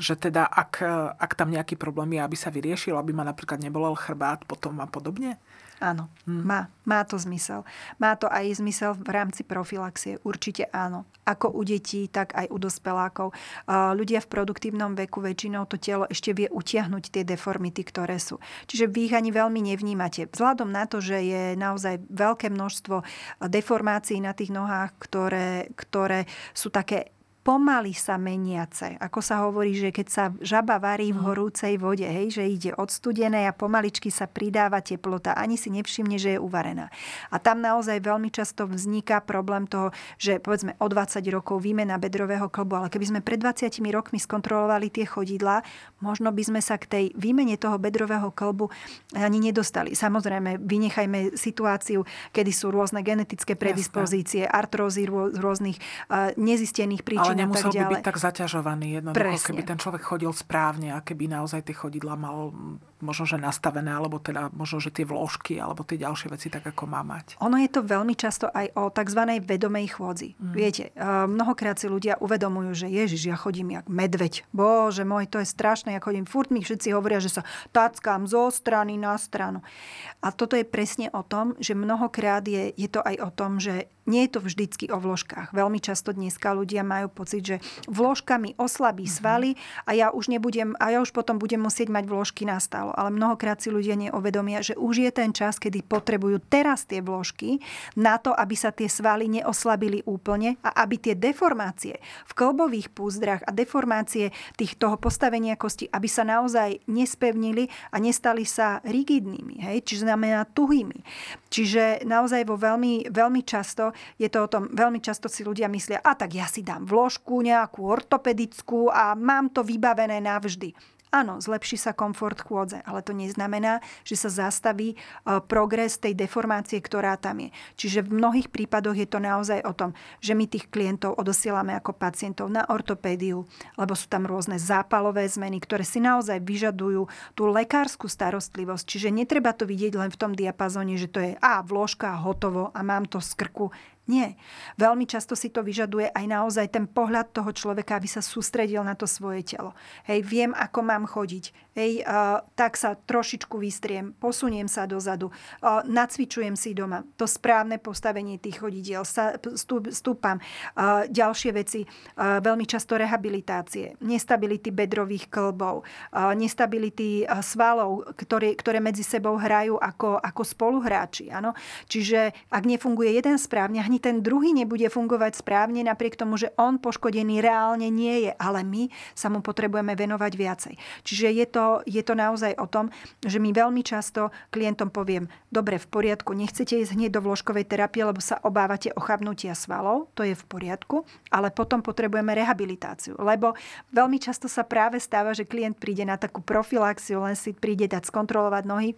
že teda ak, ak tam nejaký problém je, aby sa vyriešil, aby ma napríklad nebolel chrbát potom a podobne? Áno, hmm. má, má to zmysel. Má to aj zmysel v rámci profilaxie, určite áno. Ako u detí, tak aj u dospelákov. Ľudia v produktívnom veku väčšinou to telo ešte vie utiahnuť tie deformity, ktoré sú. Čiže vy ich ani veľmi nevnímate. Vzhľadom na to, že je naozaj veľké množstvo deformácií na tých nohách, ktoré, ktoré sú také pomaly sa meniace. Ako sa hovorí, že keď sa žaba varí v mhm. horúcej vode, hej, že ide od studenej a pomaličky sa pridáva teplota, ani si nevšimne, že je uvarená. A tam naozaj veľmi často vzniká problém toho, že povedzme o 20 rokov výmena bedrového klbu, ale keby sme pred 20 rokmi skontrolovali tie chodidlá, možno by sme sa k tej výmene toho bedrového klbu ani nedostali. Samozrejme, vynechajme situáciu, kedy sú rôzne genetické predispozície, artrózy rôznych uh, nezistených príčin ale nemusel by byť tak zaťažovaný jednoducho, Presne. keby ten človek chodil správne a keby naozaj tie chodidla mal možno, že nastavené, alebo teda možno, že tie vložky, alebo tie ďalšie veci tak, ako má mať. Ono je to veľmi často aj o tzv. vedomej chôdzi. Mm. Viete, mnohokrát si ľudia uvedomujú, že Ježiš, ja chodím jak medveď. Bože môj, to je strašné, ja chodím furt mi všetci hovoria, že sa tackám zo strany na stranu. A toto je presne o tom, že mnohokrát je, je to aj o tom, že nie je to vždycky o vložkách. Veľmi často dneska ľudia majú pocit, že vložkami oslabí mhm. svaly a ja už nebudem, a ja už potom budem musieť mať vložky na stálo. Ale mnohokrát si ľudia neuvedomia, že už je ten čas, kedy potrebujú teraz tie vložky na to, aby sa tie svaly neoslabili úplne a aby tie deformácie v klbových púzdrach a deformácie tých toho postavenia kosti, aby sa naozaj nespevnili a nestali sa rigidnými, hej? čiže znamená tuhými. Čiže naozaj vo veľmi, veľmi často je to o tom, veľmi často si ľudia myslia, a tak ja si dám vložku nejakú ortopedickú a mám to vybavené navždy. Áno, zlepší sa komfort chôdze, ale to neznamená, že sa zastaví e, progres tej deformácie, ktorá tam je. Čiže v mnohých prípadoch je to naozaj o tom, že my tých klientov odosielame ako pacientov na ortopédiu, lebo sú tam rôzne zápalové zmeny, ktoré si naozaj vyžadujú tú lekárskú starostlivosť. Čiže netreba to vidieť len v tom diapazóne, že to je a vložka, hotovo a mám to z krku Nie. Veľmi často si to vyžaduje aj naozaj ten pohľad toho človeka, aby sa sústredil na to svoje telo. Hej, viem, ako mám chodiť. Hej, uh, tak sa trošičku vystriem, posuniem sa dozadu, uh, nacvičujem si doma to správne postavenie tých chodidiel, sa, stúp, stúpam. Uh, ďalšie veci, uh, veľmi často rehabilitácie, nestability bedrových klbov, uh, nestability uh, svalov, ktoré, ktoré medzi sebou hrajú ako, ako spoluhráči. Áno? Čiže ak nefunguje jeden správne, ani ten druhý nebude fungovať správne, napriek tomu, že on poškodený reálne nie je, ale my sa mu potrebujeme venovať viacej. Čiže je to, je to naozaj o tom, že my veľmi často klientom poviem, dobre, v poriadku, nechcete ísť hneď do vložkovej terapie, lebo sa obávate ochabnutia svalov, to je v poriadku, ale potom potrebujeme rehabilitáciu, lebo veľmi často sa práve stáva, že klient príde na takú profilaxiu, len si príde dať skontrolovať nohy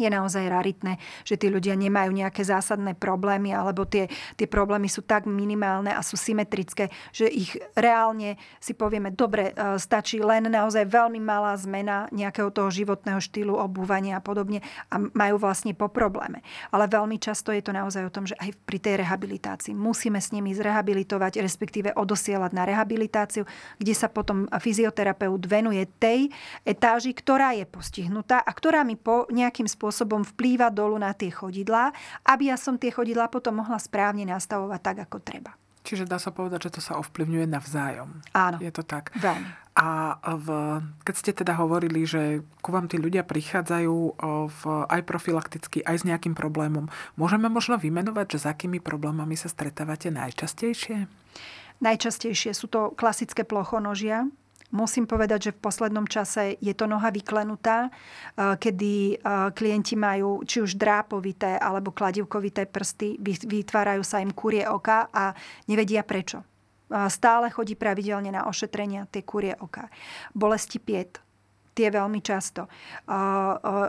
je naozaj raritné, že tí ľudia nemajú nejaké zásadné problémy alebo tie, tie problémy sú tak minimálne a sú symetrické, že ich reálne si povieme, dobre, e, stačí len naozaj veľmi malá zmena nejakého toho životného štýlu, obúvania a podobne a majú vlastne po probléme. Ale veľmi často je to naozaj o tom, že aj pri tej rehabilitácii musíme s nimi zrehabilitovať, respektíve odosielať na rehabilitáciu, kde sa potom fyzioterapeut venuje tej etáži, ktorá je postihnutá a ktorá mi po nejakým spôsobom spôsobom vplýva dolu na tie chodidlá, aby ja som tie chodidlá potom mohla správne nastavovať tak, ako treba. Čiže dá sa povedať, že to sa ovplyvňuje navzájom. Áno. Je to tak. Veľmi. A v, keď ste teda hovorili, že ku vám tí ľudia prichádzajú v, aj profilakticky, aj s nejakým problémom, môžeme možno vymenovať, že s akými problémami sa stretávate najčastejšie? Najčastejšie sú to klasické plochonožia, Musím povedať, že v poslednom čase je to noha vyklenutá, eh, kedy eh, klienti majú či už drápovité alebo kladivkovité prsty, vytvárajú sa im kurie oka a nevedia prečo. Stále chodí pravidelne na ošetrenia tie kurie oka. Bolesti piet, tie veľmi často. Eh,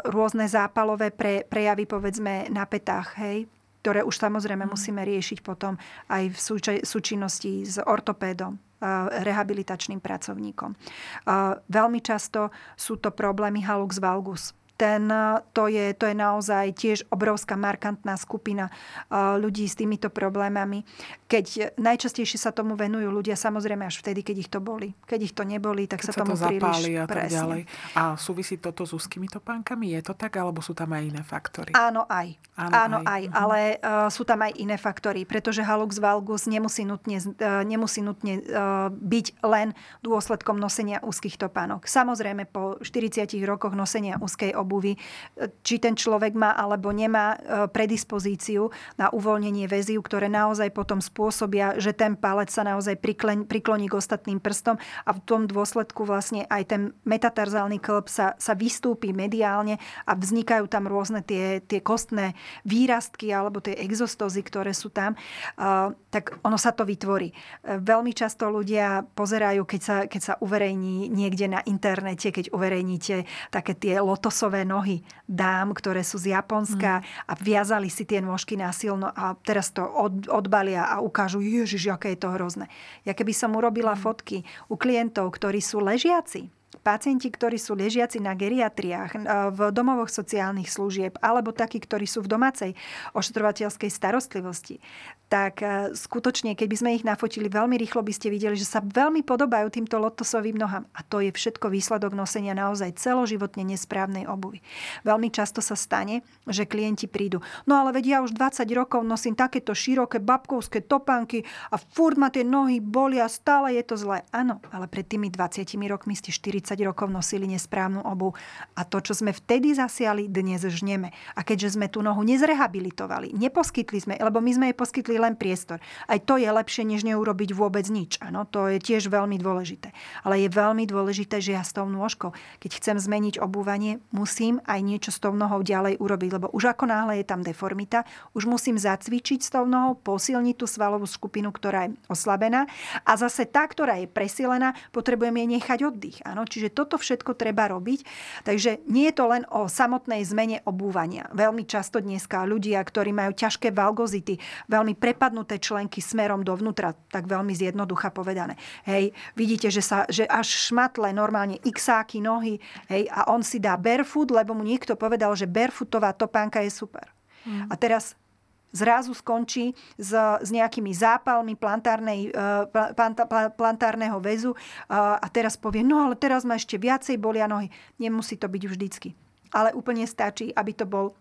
rôzne zápalové pre, prejavy, povedzme, na petách, hej, ktoré už samozrejme mhm. musíme riešiť potom aj v súčinnosti s ortopédom rehabilitačným pracovníkom. Veľmi často sú to problémy halux valgus ten, to, je, to je naozaj tiež obrovská markantná skupina ľudí s týmito problémami. Keď najčastejšie sa tomu venujú ľudia samozrejme až vtedy, keď ich to boli. Keď ich to neboli, tak keď sa, sa tomu to príliš a tak ďalej. A súvisí toto s úzkými topánkami? Je to tak, alebo sú tam aj iné faktory? Áno, aj. Áno, Áno aj, aj. Mhm. ale uh, sú tam aj iné faktory, pretože halux valgus nemusí nutne, uh, nemusí nutne uh, byť len dôsledkom nosenia úzkých topánok. Samozrejme, po 40 rokoch nosenia úzkej obu obuvy, či ten človek má alebo nemá e, predispozíciu na uvoľnenie väziu, ktoré naozaj potom spôsobia, že ten palec sa naozaj prikloní k ostatným prstom a v tom dôsledku vlastne aj ten metatarzálny klb sa, sa vystúpi mediálne a vznikajú tam rôzne tie, tie kostné výrastky alebo tie exostózy, ktoré sú tam, e, tak ono sa to vytvorí. E, veľmi často ľudia pozerajú, keď sa, keď sa uverejní niekde na internete, keď uverejníte také tie lotosové nohy dám, ktoré sú z Japonska mm. a viazali si tie nôžky násilno a teraz to od, odbalia a ukážu, ježiš, aké je to hrozné. Ja keby som urobila mm. fotky u klientov, ktorí sú ležiaci, pacienti, ktorí sú ležiaci na geriatriách, e, v domovoch sociálnych služieb alebo takí, ktorí sú v domácej ošetrovateľskej starostlivosti, tak e, skutočne, keby sme ich nafotili veľmi rýchlo, by ste videli, že sa veľmi podobajú týmto lotosovým nohám. A to je všetko výsledok nosenia naozaj celoživotne nesprávnej obuvy. Veľmi často sa stane, že klienti prídu. No ale vedia, ja už 20 rokov nosím takéto široké babkovské topánky a furt ma tie nohy bolia, stále je to zlé. Áno, ale pred tými 20 rokmi ste 40 rokov nosili nesprávnu obu a to, čo sme vtedy zasiali, dnes žneme. A keďže sme tú nohu nezrehabilitovali, neposkytli sme, lebo my sme jej poskytli len priestor. Aj to je lepšie, než neurobiť vôbec nič. Áno, to je tiež veľmi dôležité. Ale je veľmi dôležité, že ja s tou nôžkou, keď chcem zmeniť obúvanie, musím aj niečo s tou nohou ďalej urobiť, lebo už ako náhle je tam deformita, už musím zacvičiť s tou nohou, posilniť tú svalovú skupinu, ktorá je oslabená a zase tá, ktorá je presilená, potrebujem jej nechať oddych. Áno, čiže toto všetko treba robiť. Takže nie je to len o samotnej zmene obúvania. Veľmi často dneska ľudia, ktorí majú ťažké valgozity, veľmi prepadnuté členky smerom dovnútra, tak veľmi zjednoducha povedané. Hej, vidíte, že, sa, že až šmatle normálne xáky nohy, hej, a on si dá barefoot, lebo mu niekto povedal, že barefootová topánka je super. Mm. A teraz zrazu skončí s, s nejakými zápalmi plantárnej, planta, plantárneho väzu a teraz povie, no ale teraz ma ešte viacej bolia nohy. Nemusí to byť vždycky. Ale úplne stačí, aby to bol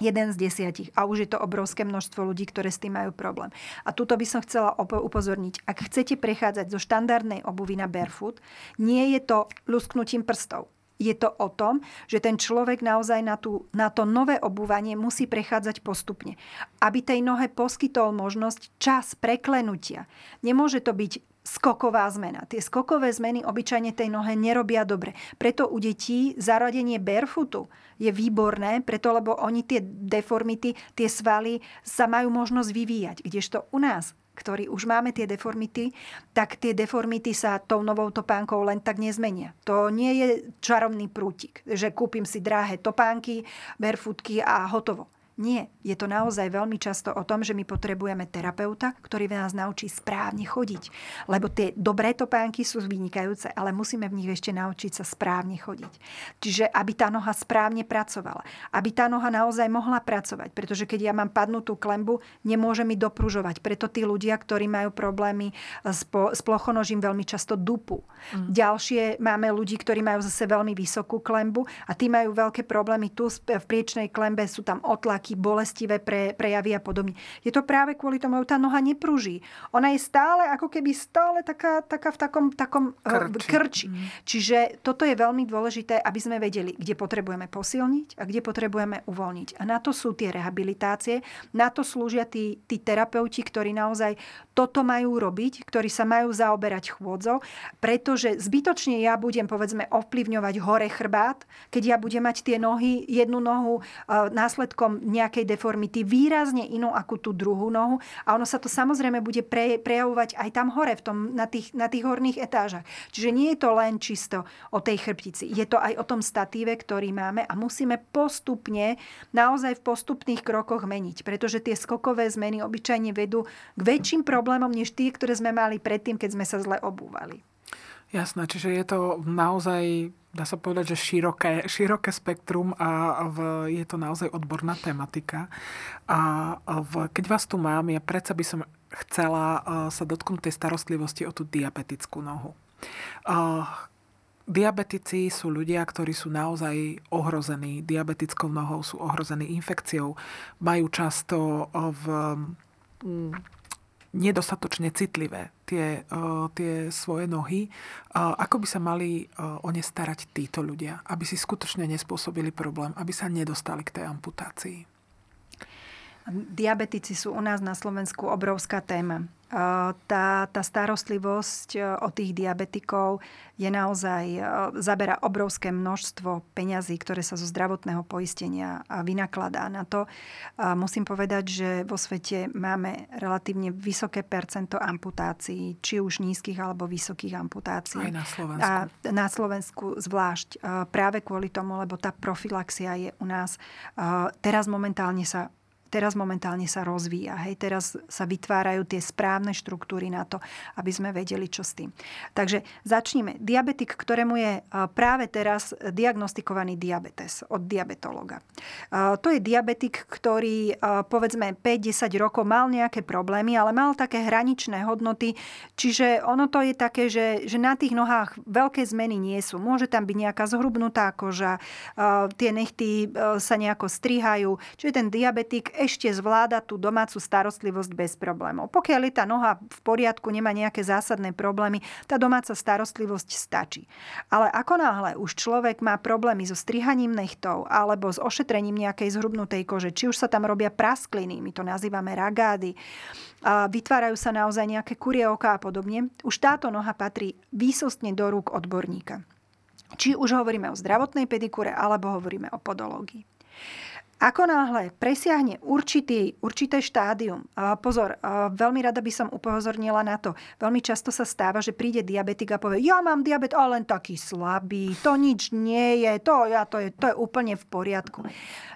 jeden z desiatich. A už je to obrovské množstvo ľudí, ktoré s tým majú problém. A tuto by som chcela upozorniť. Ak chcete prechádzať zo štandardnej obuvy na barefoot, nie je to lusknutím prstov je to o tom, že ten človek naozaj na, tú, na to nové obúvanie musí prechádzať postupne. Aby tej nohe poskytol možnosť čas preklenutia. Nemôže to byť skoková zmena. Tie skokové zmeny obyčajne tej nohe nerobia dobre. Preto u detí zaradenie barefootu je výborné, preto lebo oni tie deformity, tie svaly sa majú možnosť vyvíjať. Kdežto u nás ktorí už máme tie deformity, tak tie deformity sa tou novou topánkou len tak nezmenia. To nie je čarovný prútik, že kúpim si drahé topánky, barefootky a hotovo. Nie, je to naozaj veľmi často o tom, že my potrebujeme terapeuta, ktorý nás naučí správne chodiť. Lebo tie dobré topánky sú vynikajúce, ale musíme v nich ešte naučiť sa správne chodiť. Čiže aby tá noha správne pracovala. Aby tá noha naozaj mohla pracovať. Pretože keď ja mám padnutú klembu, nemôže mi dopružovať. Preto tí ľudia, ktorí majú problémy s, po, s plochonožím, veľmi často dupu. Mm. Ďalšie máme ľudí, ktorí majú zase veľmi vysokú klembu a tí majú veľké problémy tu v priečnej klembe, sú tam otlaky nejaké bolestivé pre, prejavy a podobne. Je to práve kvôli tomu, že tá noha nepruží. Ona je stále ako keby stále taká, taká v takom, takom eh, krči. krči. Mm. Čiže toto je veľmi dôležité, aby sme vedeli, kde potrebujeme posilniť a kde potrebujeme uvoľniť. A na to sú tie rehabilitácie, na to slúžia tí, tí terapeuti, ktorí naozaj toto majú robiť, ktorí sa majú zaoberať chôdzou, pretože zbytočne ja budem povedzme ovplyvňovať hore chrbát, keď ja budem mať tie nohy, jednu nohu eh, následkom nejakej deformity výrazne inú ako tú druhú nohu a ono sa to samozrejme bude pre, prejavovať aj tam hore, v tom, na, tých, na tých horných etážach. Čiže nie je to len čisto o tej chrbtici. Je to aj o tom statíve, ktorý máme a musíme postupne, naozaj v postupných krokoch meniť, pretože tie skokové zmeny obyčajne vedú k väčším problémom, než tie, ktoré sme mali predtým, keď sme sa zle obúvali. Jasné, čiže je to naozaj dá sa povedať, že široké, široké spektrum a v, je to naozaj odborná tematika. A v, keď vás tu mám, ja predsa by som chcela sa dotknúť tej starostlivosti o tú diabetickú nohu. Diabetici sú ľudia, ktorí sú naozaj ohrození diabetickou nohou, sú ohrození infekciou, majú často v nedostatočne citlivé tie, tie svoje nohy. Ako by sa mali o ne starať títo ľudia, aby si skutočne nespôsobili problém, aby sa nedostali k tej amputácii? Diabetici sú u nás na Slovensku obrovská téma tá, tá starostlivosť o tých diabetikov je naozaj, zabera obrovské množstvo peňazí, ktoré sa zo zdravotného poistenia vynakladá na to. Musím povedať, že vo svete máme relatívne vysoké percento amputácií, či už nízkych alebo vysokých amputácií. Aj na Slovensku. A na Slovensku zvlášť. Práve kvôli tomu, lebo tá profilaxia je u nás. Teraz momentálne sa teraz momentálne sa rozvíja. Hej, teraz sa vytvárajú tie správne štruktúry na to, aby sme vedeli, čo s tým. Takže začníme. Diabetik, ktorému je práve teraz diagnostikovaný diabetes od diabetologa. To je diabetik, ktorý povedzme 5-10 rokov mal nejaké problémy, ale mal také hraničné hodnoty, čiže ono to je také, že, že na tých nohách veľké zmeny nie sú. Môže tam byť nejaká zhrubnutá koža, tie nechty sa nejako strihajú. Čiže ten diabetik ešte zvláda tú domácu starostlivosť bez problémov. Pokiaľ je tá noha v poriadku, nemá nejaké zásadné problémy, tá domáca starostlivosť stačí. Ale ako náhle už človek má problémy so strihaním nechtov alebo s ošetrením nejakej zhrubnutej kože, či už sa tam robia praskliny, my to nazývame ragády, vytvárajú sa naozaj nejaké kurie oka a podobne, už táto noha patrí výsostne do rúk odborníka. Či už hovoríme o zdravotnej pedikúre, alebo hovoríme o podológii. Ako náhle presiahne určitý, určité štádium, pozor, veľmi rada by som upozornila na to, veľmi často sa stáva, že príde diabetik a povie, ja mám diabet, ale len taký slabý, to nič nie je, to, ja, to, je, to je úplne v poriadku.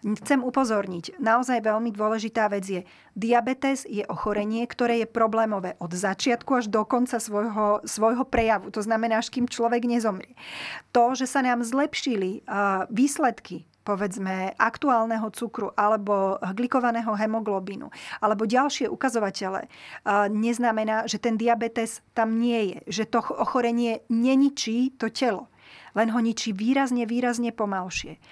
Chcem upozorniť, naozaj veľmi dôležitá vec je, diabetes je ochorenie, ktoré je problémové od začiatku až do konca svojho, svojho prejavu, to znamená, až kým človek nezomrie. To, že sa nám zlepšili výsledky povedzme aktuálneho cukru alebo glikovaného hemoglobínu alebo ďalšie ukazovatele neznamená, že ten diabetes tam nie je, že to ochorenie neničí to telo len ho ničí výrazne, výrazne pomalšie.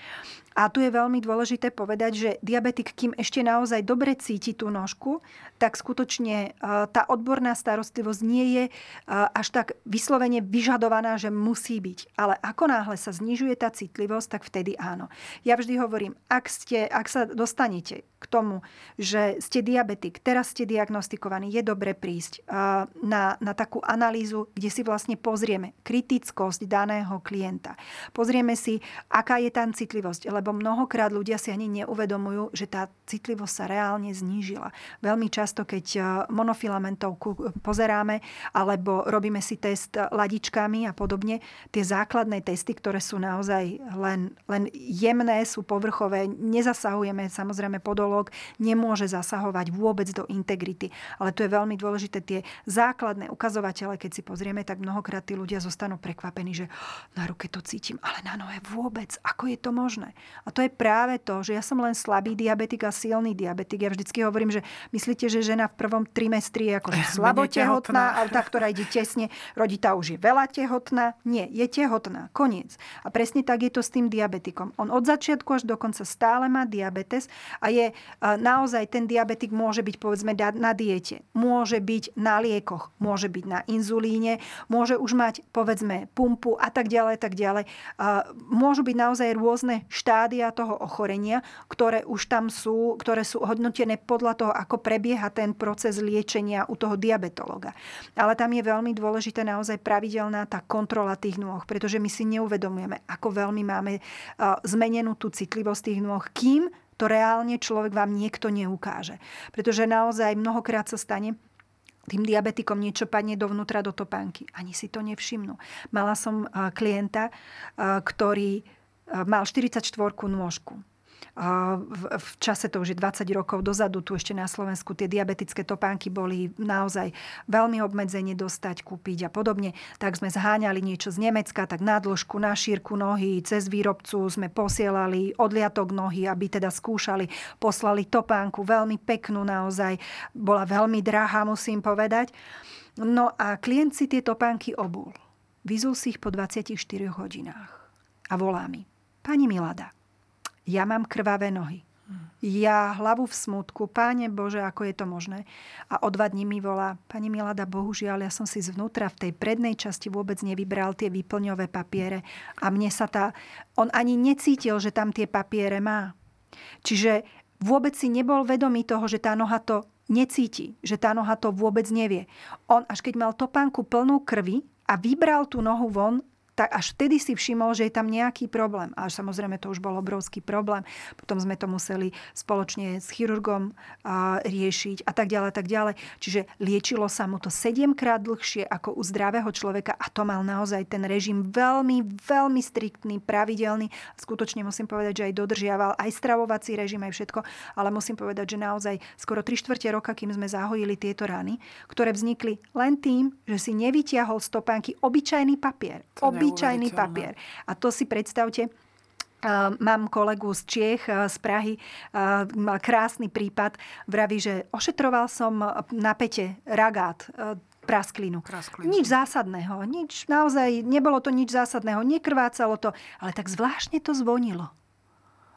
A tu je veľmi dôležité povedať, že diabetik, kým ešte naozaj dobre cíti tú nožku, tak skutočne e, tá odborná starostlivosť nie je e, až tak vyslovene vyžadovaná, že musí byť. Ale ako náhle sa znižuje tá citlivosť, tak vtedy áno. Ja vždy hovorím, ak, ste, ak sa dostanete k tomu, že ste diabetik, teraz ste diagnostikovaní, je dobre prísť e, na, na takú analýzu, kde si vlastne pozrieme kritickosť daného klienta. Pozrieme si, aká je tam citlivosť, lebo mnohokrát ľudia si ani neuvedomujú, že tá citlivosť sa reálne znížila. Veľmi často, keď e, monofilamentovku pozeráme alebo robíme si test ladičkami a podobne, tie základné testy, ktoré sú naozaj len, len jemné, sú povrchové, nezasahujeme, samozrejme podolog nemôže zasahovať vôbec do integrity. Ale tu je veľmi dôležité tie základné ukazovatele, keď si pozrieme, tak mnohokrát tí ľudia zostanú prekvapení, že na ruke to cítim, ale na nohe vôbec. Ako je to možné? A to je práve to, že ja som len slabý diabetik a silný diabetik. Ja vždycky hovorím, že myslíte, že žena v prvom trimestri je ako slabo tehotná, ale tá, ktorá ide tesne, rodí tá už je veľa tehotná. Nie, je tehotná. Koniec. A presne tak je to s tým diabetikom. On od začiatku až do konca stále má diabetes a je naozaj ten diabetik môže byť povedzme na diete, môže byť na liekoch, môže byť na inzulíne, môže už mať povedzme pumpu a tak ďalej, tak ďalej. Môžu byť naozaj rôzne štádia toho ochorenia, ktoré už tam sú, ktoré sú hodnotené podľa toho, ako prebieha ten proces liečenia u toho diabetologa. Ale tam je veľmi dôležité naozaj pravidelná tá kontrola tých nôh, pretože my si neuvedomujeme, ako veľmi máme zmenenú tú citlivosť tých nôh, kým to reálne človek vám niekto neukáže. Pretože naozaj mnohokrát sa stane, tým diabetikom niečo padne dovnútra do topánky. Ani si to nevšimnú. Mala som klienta, ktorý mal 44 nôžku. V čase, to už je 20 rokov dozadu, tu ešte na Slovensku tie diabetické topánky boli naozaj veľmi obmedzenie dostať, kúpiť a podobne. Tak sme zháňali niečo z Nemecka, tak na dĺžku, na šírku nohy, cez výrobcu sme posielali odliatok nohy, aby teda skúšali, poslali topánku, veľmi peknú naozaj. Bola veľmi drahá, musím povedať. No a klient si tie topánky obul. Vyzul si ich po 24 hodinách a volá mi Pani Milada, ja mám krvavé nohy. Ja hlavu v smutku, páne Bože, ako je to možné. A o dva dní mi volá, pani Milada, bohužiaľ, ja som si zvnútra v tej prednej časti vôbec nevybral tie výplňové papiere a mne sa tá... On ani necítil, že tam tie papiere má. Čiže vôbec si nebol vedomý toho, že tá noha to necíti, že tá noha to vôbec nevie. On až keď mal topánku plnú krvi a vybral tú nohu von, tak až vtedy si všimol, že je tam nejaký problém. A samozrejme to už bol obrovský problém. Potom sme to museli spoločne s chirurgom riešiť a tak ďalej, tak ďalej. Čiže liečilo sa mu to 7 krát dlhšie ako u zdravého človeka a to mal naozaj ten režim veľmi, veľmi striktný, pravidelný. Skutočne musím povedať, že aj dodržiaval aj stravovací režim, aj všetko, ale musím povedať, že naozaj skoro 3 štvrte roka, kým sme zahojili tieto rany, ktoré vznikli len tým, že si nevytiahol stopánky obyčajný papier. Oby obyčajný papier. A to si predstavte, Mám kolegu z Čiech, z Prahy, mal krásny prípad. Vraví, že ošetroval som na pete ragát, prasklinu. prasklinu. Nič zásadného, nič, naozaj nebolo to nič zásadného, nekrvácalo to, ale tak zvláštne to zvonilo.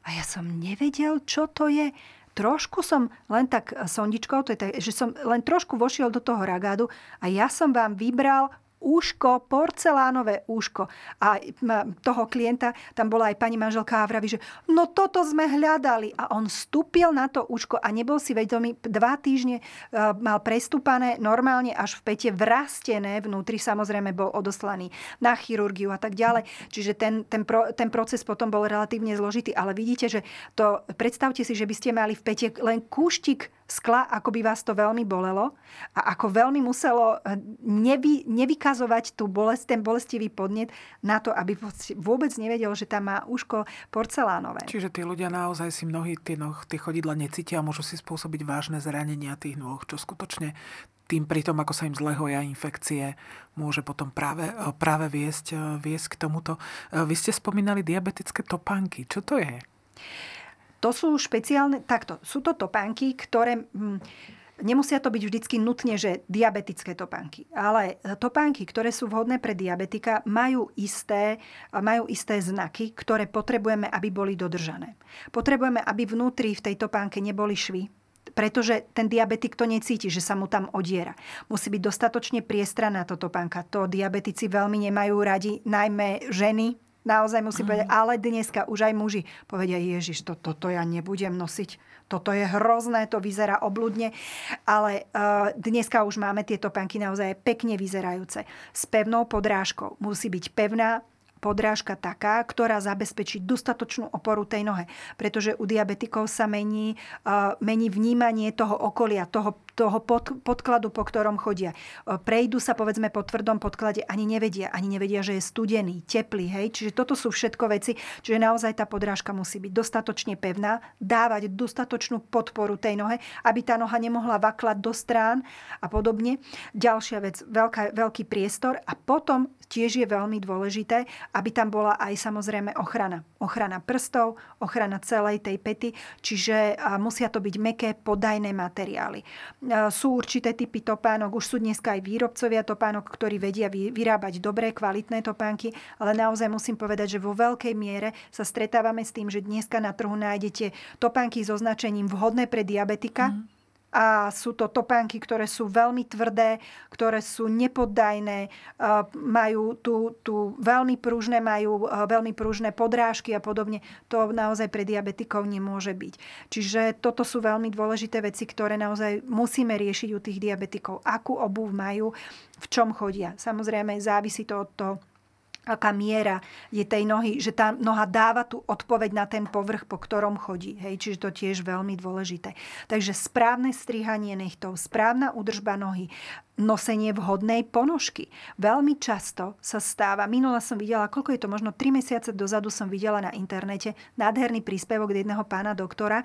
A ja som nevedel, čo to je. Trošku som len tak sondičkou, to je tak, že som len trošku vošiel do toho ragádu a ja som vám vybral úško, porcelánové úško. A toho klienta, tam bola aj pani manželka a vraví, že no toto sme hľadali. A on vstúpil na to úško a nebol si vedomý, dva týždne e, mal prestúpané normálne až v pete vrastené, vnútri samozrejme bol odoslaný na chirurgiu a tak ďalej. Čiže ten, ten, pro, ten proces potom bol relatívne zložitý. Ale vidíte, že to, predstavte si, že by ste mali v pete len kúštik skla, ako by vás to veľmi bolelo a ako veľmi muselo eh, nevy, nevykazovať tú bolest, ten bolestivý podnet na to, aby vôbec nevedel, že tam má úško porcelánové. Čiže tí ľudia naozaj si mnohí tie, noh, tie chodidla necítia a môžu si spôsobiť vážne zranenia tých nôh, čo skutočne tým pritom, ako sa im zlehoja infekcie, môže potom práve, eh, práve viesť, eh, viesť k tomuto. Vy ste spomínali diabetické topánky. Čo to je? To sú špeciálne, takto, sú to topánky, ktoré... Hm, Nemusia to byť vždycky nutne, že diabetické topánky, ale topánky, ktoré sú vhodné pre diabetika, majú isté, majú isté znaky, ktoré potrebujeme, aby boli dodržané. Potrebujeme, aby vnútri v tej topánke neboli švy, pretože ten diabetik to necíti, že sa mu tam odiera. Musí byť dostatočne priestraná toto pánka. To diabetici veľmi nemajú radi, najmä ženy, Naozaj musím mm. povedať, ale dneska už aj muži povedia, Ježiš, to, toto ja nebudem nosiť. Toto je hrozné, to vyzerá obludne. Ale uh, dneska už máme tieto panky naozaj pekne vyzerajúce. S pevnou podrážkou. Musí byť pevná, podrážka taká, ktorá zabezpečí dostatočnú oporu tej nohe. Pretože u diabetikov sa mení, uh, mení vnímanie toho okolia, toho, toho pod, podkladu, po ktorom chodia. Uh, prejdu sa povedzme po tvrdom podklade, ani nevedia. Ani nevedia, že je studený, teplý. Hej? Čiže toto sú všetko veci. Čiže naozaj tá podrážka musí byť dostatočne pevná, dávať dostatočnú podporu tej nohe, aby tá noha nemohla vaklať do strán a podobne. Ďalšia vec, veľká, veľký priestor a potom tiež je veľmi dôležité, aby tam bola aj samozrejme ochrana. Ochrana prstov, ochrana celej tej pety, čiže musia to byť meké podajné materiály. Sú určité typy topánok, už sú dneska aj výrobcovia topánok, ktorí vedia vyrábať dobré, kvalitné topánky, ale naozaj musím povedať, že vo veľkej miere sa stretávame s tým, že dneska na trhu nájdete topánky s označením vhodné pre diabetika, mm a sú to topánky, ktoré sú veľmi tvrdé, ktoré sú nepoddajné, majú tu, tu veľmi pružné, majú veľmi pružné podrážky a podobne. To naozaj pre diabetikov nemôže byť. Čiže toto sú veľmi dôležité veci, ktoré naozaj musíme riešiť u tých diabetikov. Akú obuv majú, v čom chodia. Samozrejme závisí to od toho, aká miera je tej nohy, že tá noha dáva tú odpoveď na ten povrch, po ktorom chodí. Hej, čiže to tiež veľmi dôležité. Takže správne strihanie nechtov, správna údržba nohy, nosenie vhodnej ponožky. Veľmi často sa stáva, minula som videla, koľko je to, možno 3 mesiace dozadu som videla na internete nádherný príspevok jedného pána doktora,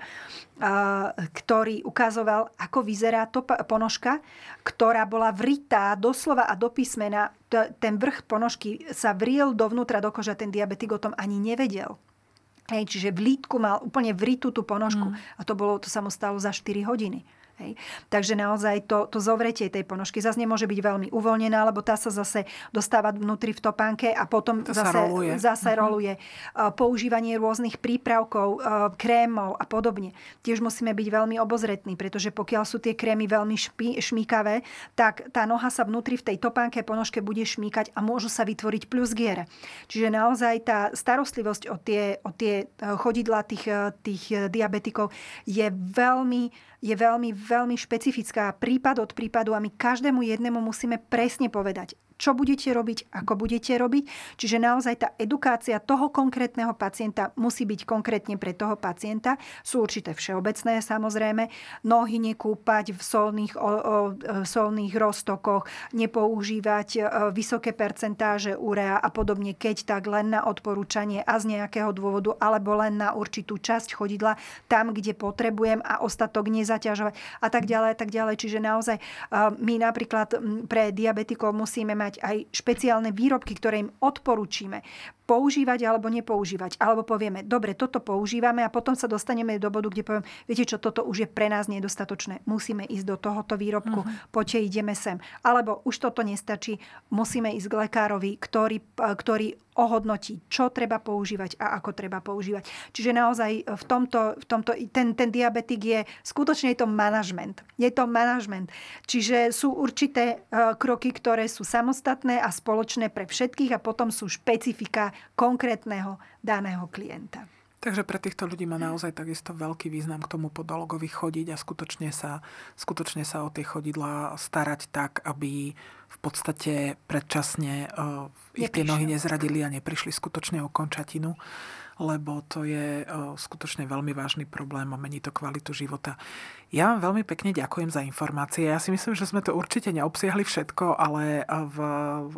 ktorý ukazoval, ako vyzerá to ponožka, ktorá bola vritá doslova a do písmena. Ten vrch ponožky sa vriel dovnútra do koža, ten diabetik o tom ani nevedel. Hej, čiže v lítku mal úplne vritú tú ponožku. Mm. A to, bolo, to sa mu stalo za 4 hodiny. Hej. Takže naozaj to, to zovretie tej ponožky zase nemôže byť veľmi uvoľnená, lebo tá sa zase dostáva vnútri v topánke a potom to zase, roluje. zase uh-huh. roluje. Používanie rôznych prípravkov, krémov a podobne. Tiež musíme byť veľmi obozretní, pretože pokiaľ sú tie krémy veľmi špí, šmíkavé, tak tá noha sa vnútri v tej topánke ponožke bude šmíkať a môžu sa vytvoriť plus giere. Čiže naozaj tá starostlivosť o tie, o tie e, chodidla tých, e, tých e, diabetikov je veľmi je veľmi, veľmi špecifická. Prípad od prípadu a my každému jednému musíme presne povedať, čo budete robiť, ako budete robiť. Čiže naozaj tá edukácia toho konkrétneho pacienta musí byť konkrétne pre toho pacienta. Sú určité všeobecné samozrejme. Nohy nekúpať v solných, o, o, solných roztokoch, nepoužívať e, vysoké percentáže urea a podobne, keď tak len na odporúčanie a z nejakého dôvodu, alebo len na určitú časť chodidla, tam, kde potrebujem a ostatok nezaťažovať a tak ďalej a tak ďalej. Čiže naozaj e, my napríklad pre diabetikov musíme mať mať aj špeciálne výrobky, ktoré im odporúčime používať alebo nepoužívať. Alebo povieme, dobre, toto používame a potom sa dostaneme do bodu, kde poviem, viete čo, toto už je pre nás nedostatočné. Musíme ísť do tohoto výrobku, uh-huh. poďte ideme sem. Alebo už toto nestačí, musíme ísť k lekárovi, ktorý, ktorý ohodnotí, čo treba používať a ako treba používať. Čiže naozaj v tomto, v tomto ten, ten diabetik je, skutočne je to manažment. Je to manažment. Čiže sú určité uh, kroky, ktoré sú samostatné a spoločné pre všetkých a potom sú špecifika konkrétneho daného klienta. Takže pre týchto ľudí má naozaj takisto veľký význam k tomu podologovi chodiť a skutočne sa, skutočne sa o tie chodidlá starať tak, aby v podstate predčasne uh, ich tie nohy nezradili a neprišli skutočne o končatinu lebo to je skutočne veľmi vážny problém a mení to kvalitu života. Ja vám veľmi pekne ďakujem za informácie. Ja si myslím, že sme to určite neobsiahli všetko, ale v,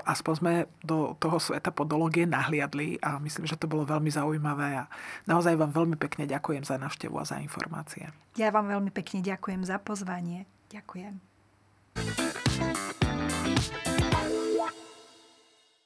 aspoň sme do toho sveta podológie nahliadli a myslím, že to bolo veľmi zaujímavé a naozaj vám veľmi pekne ďakujem za návštevu a za informácie. Ja vám veľmi pekne ďakujem za pozvanie. Ďakujem.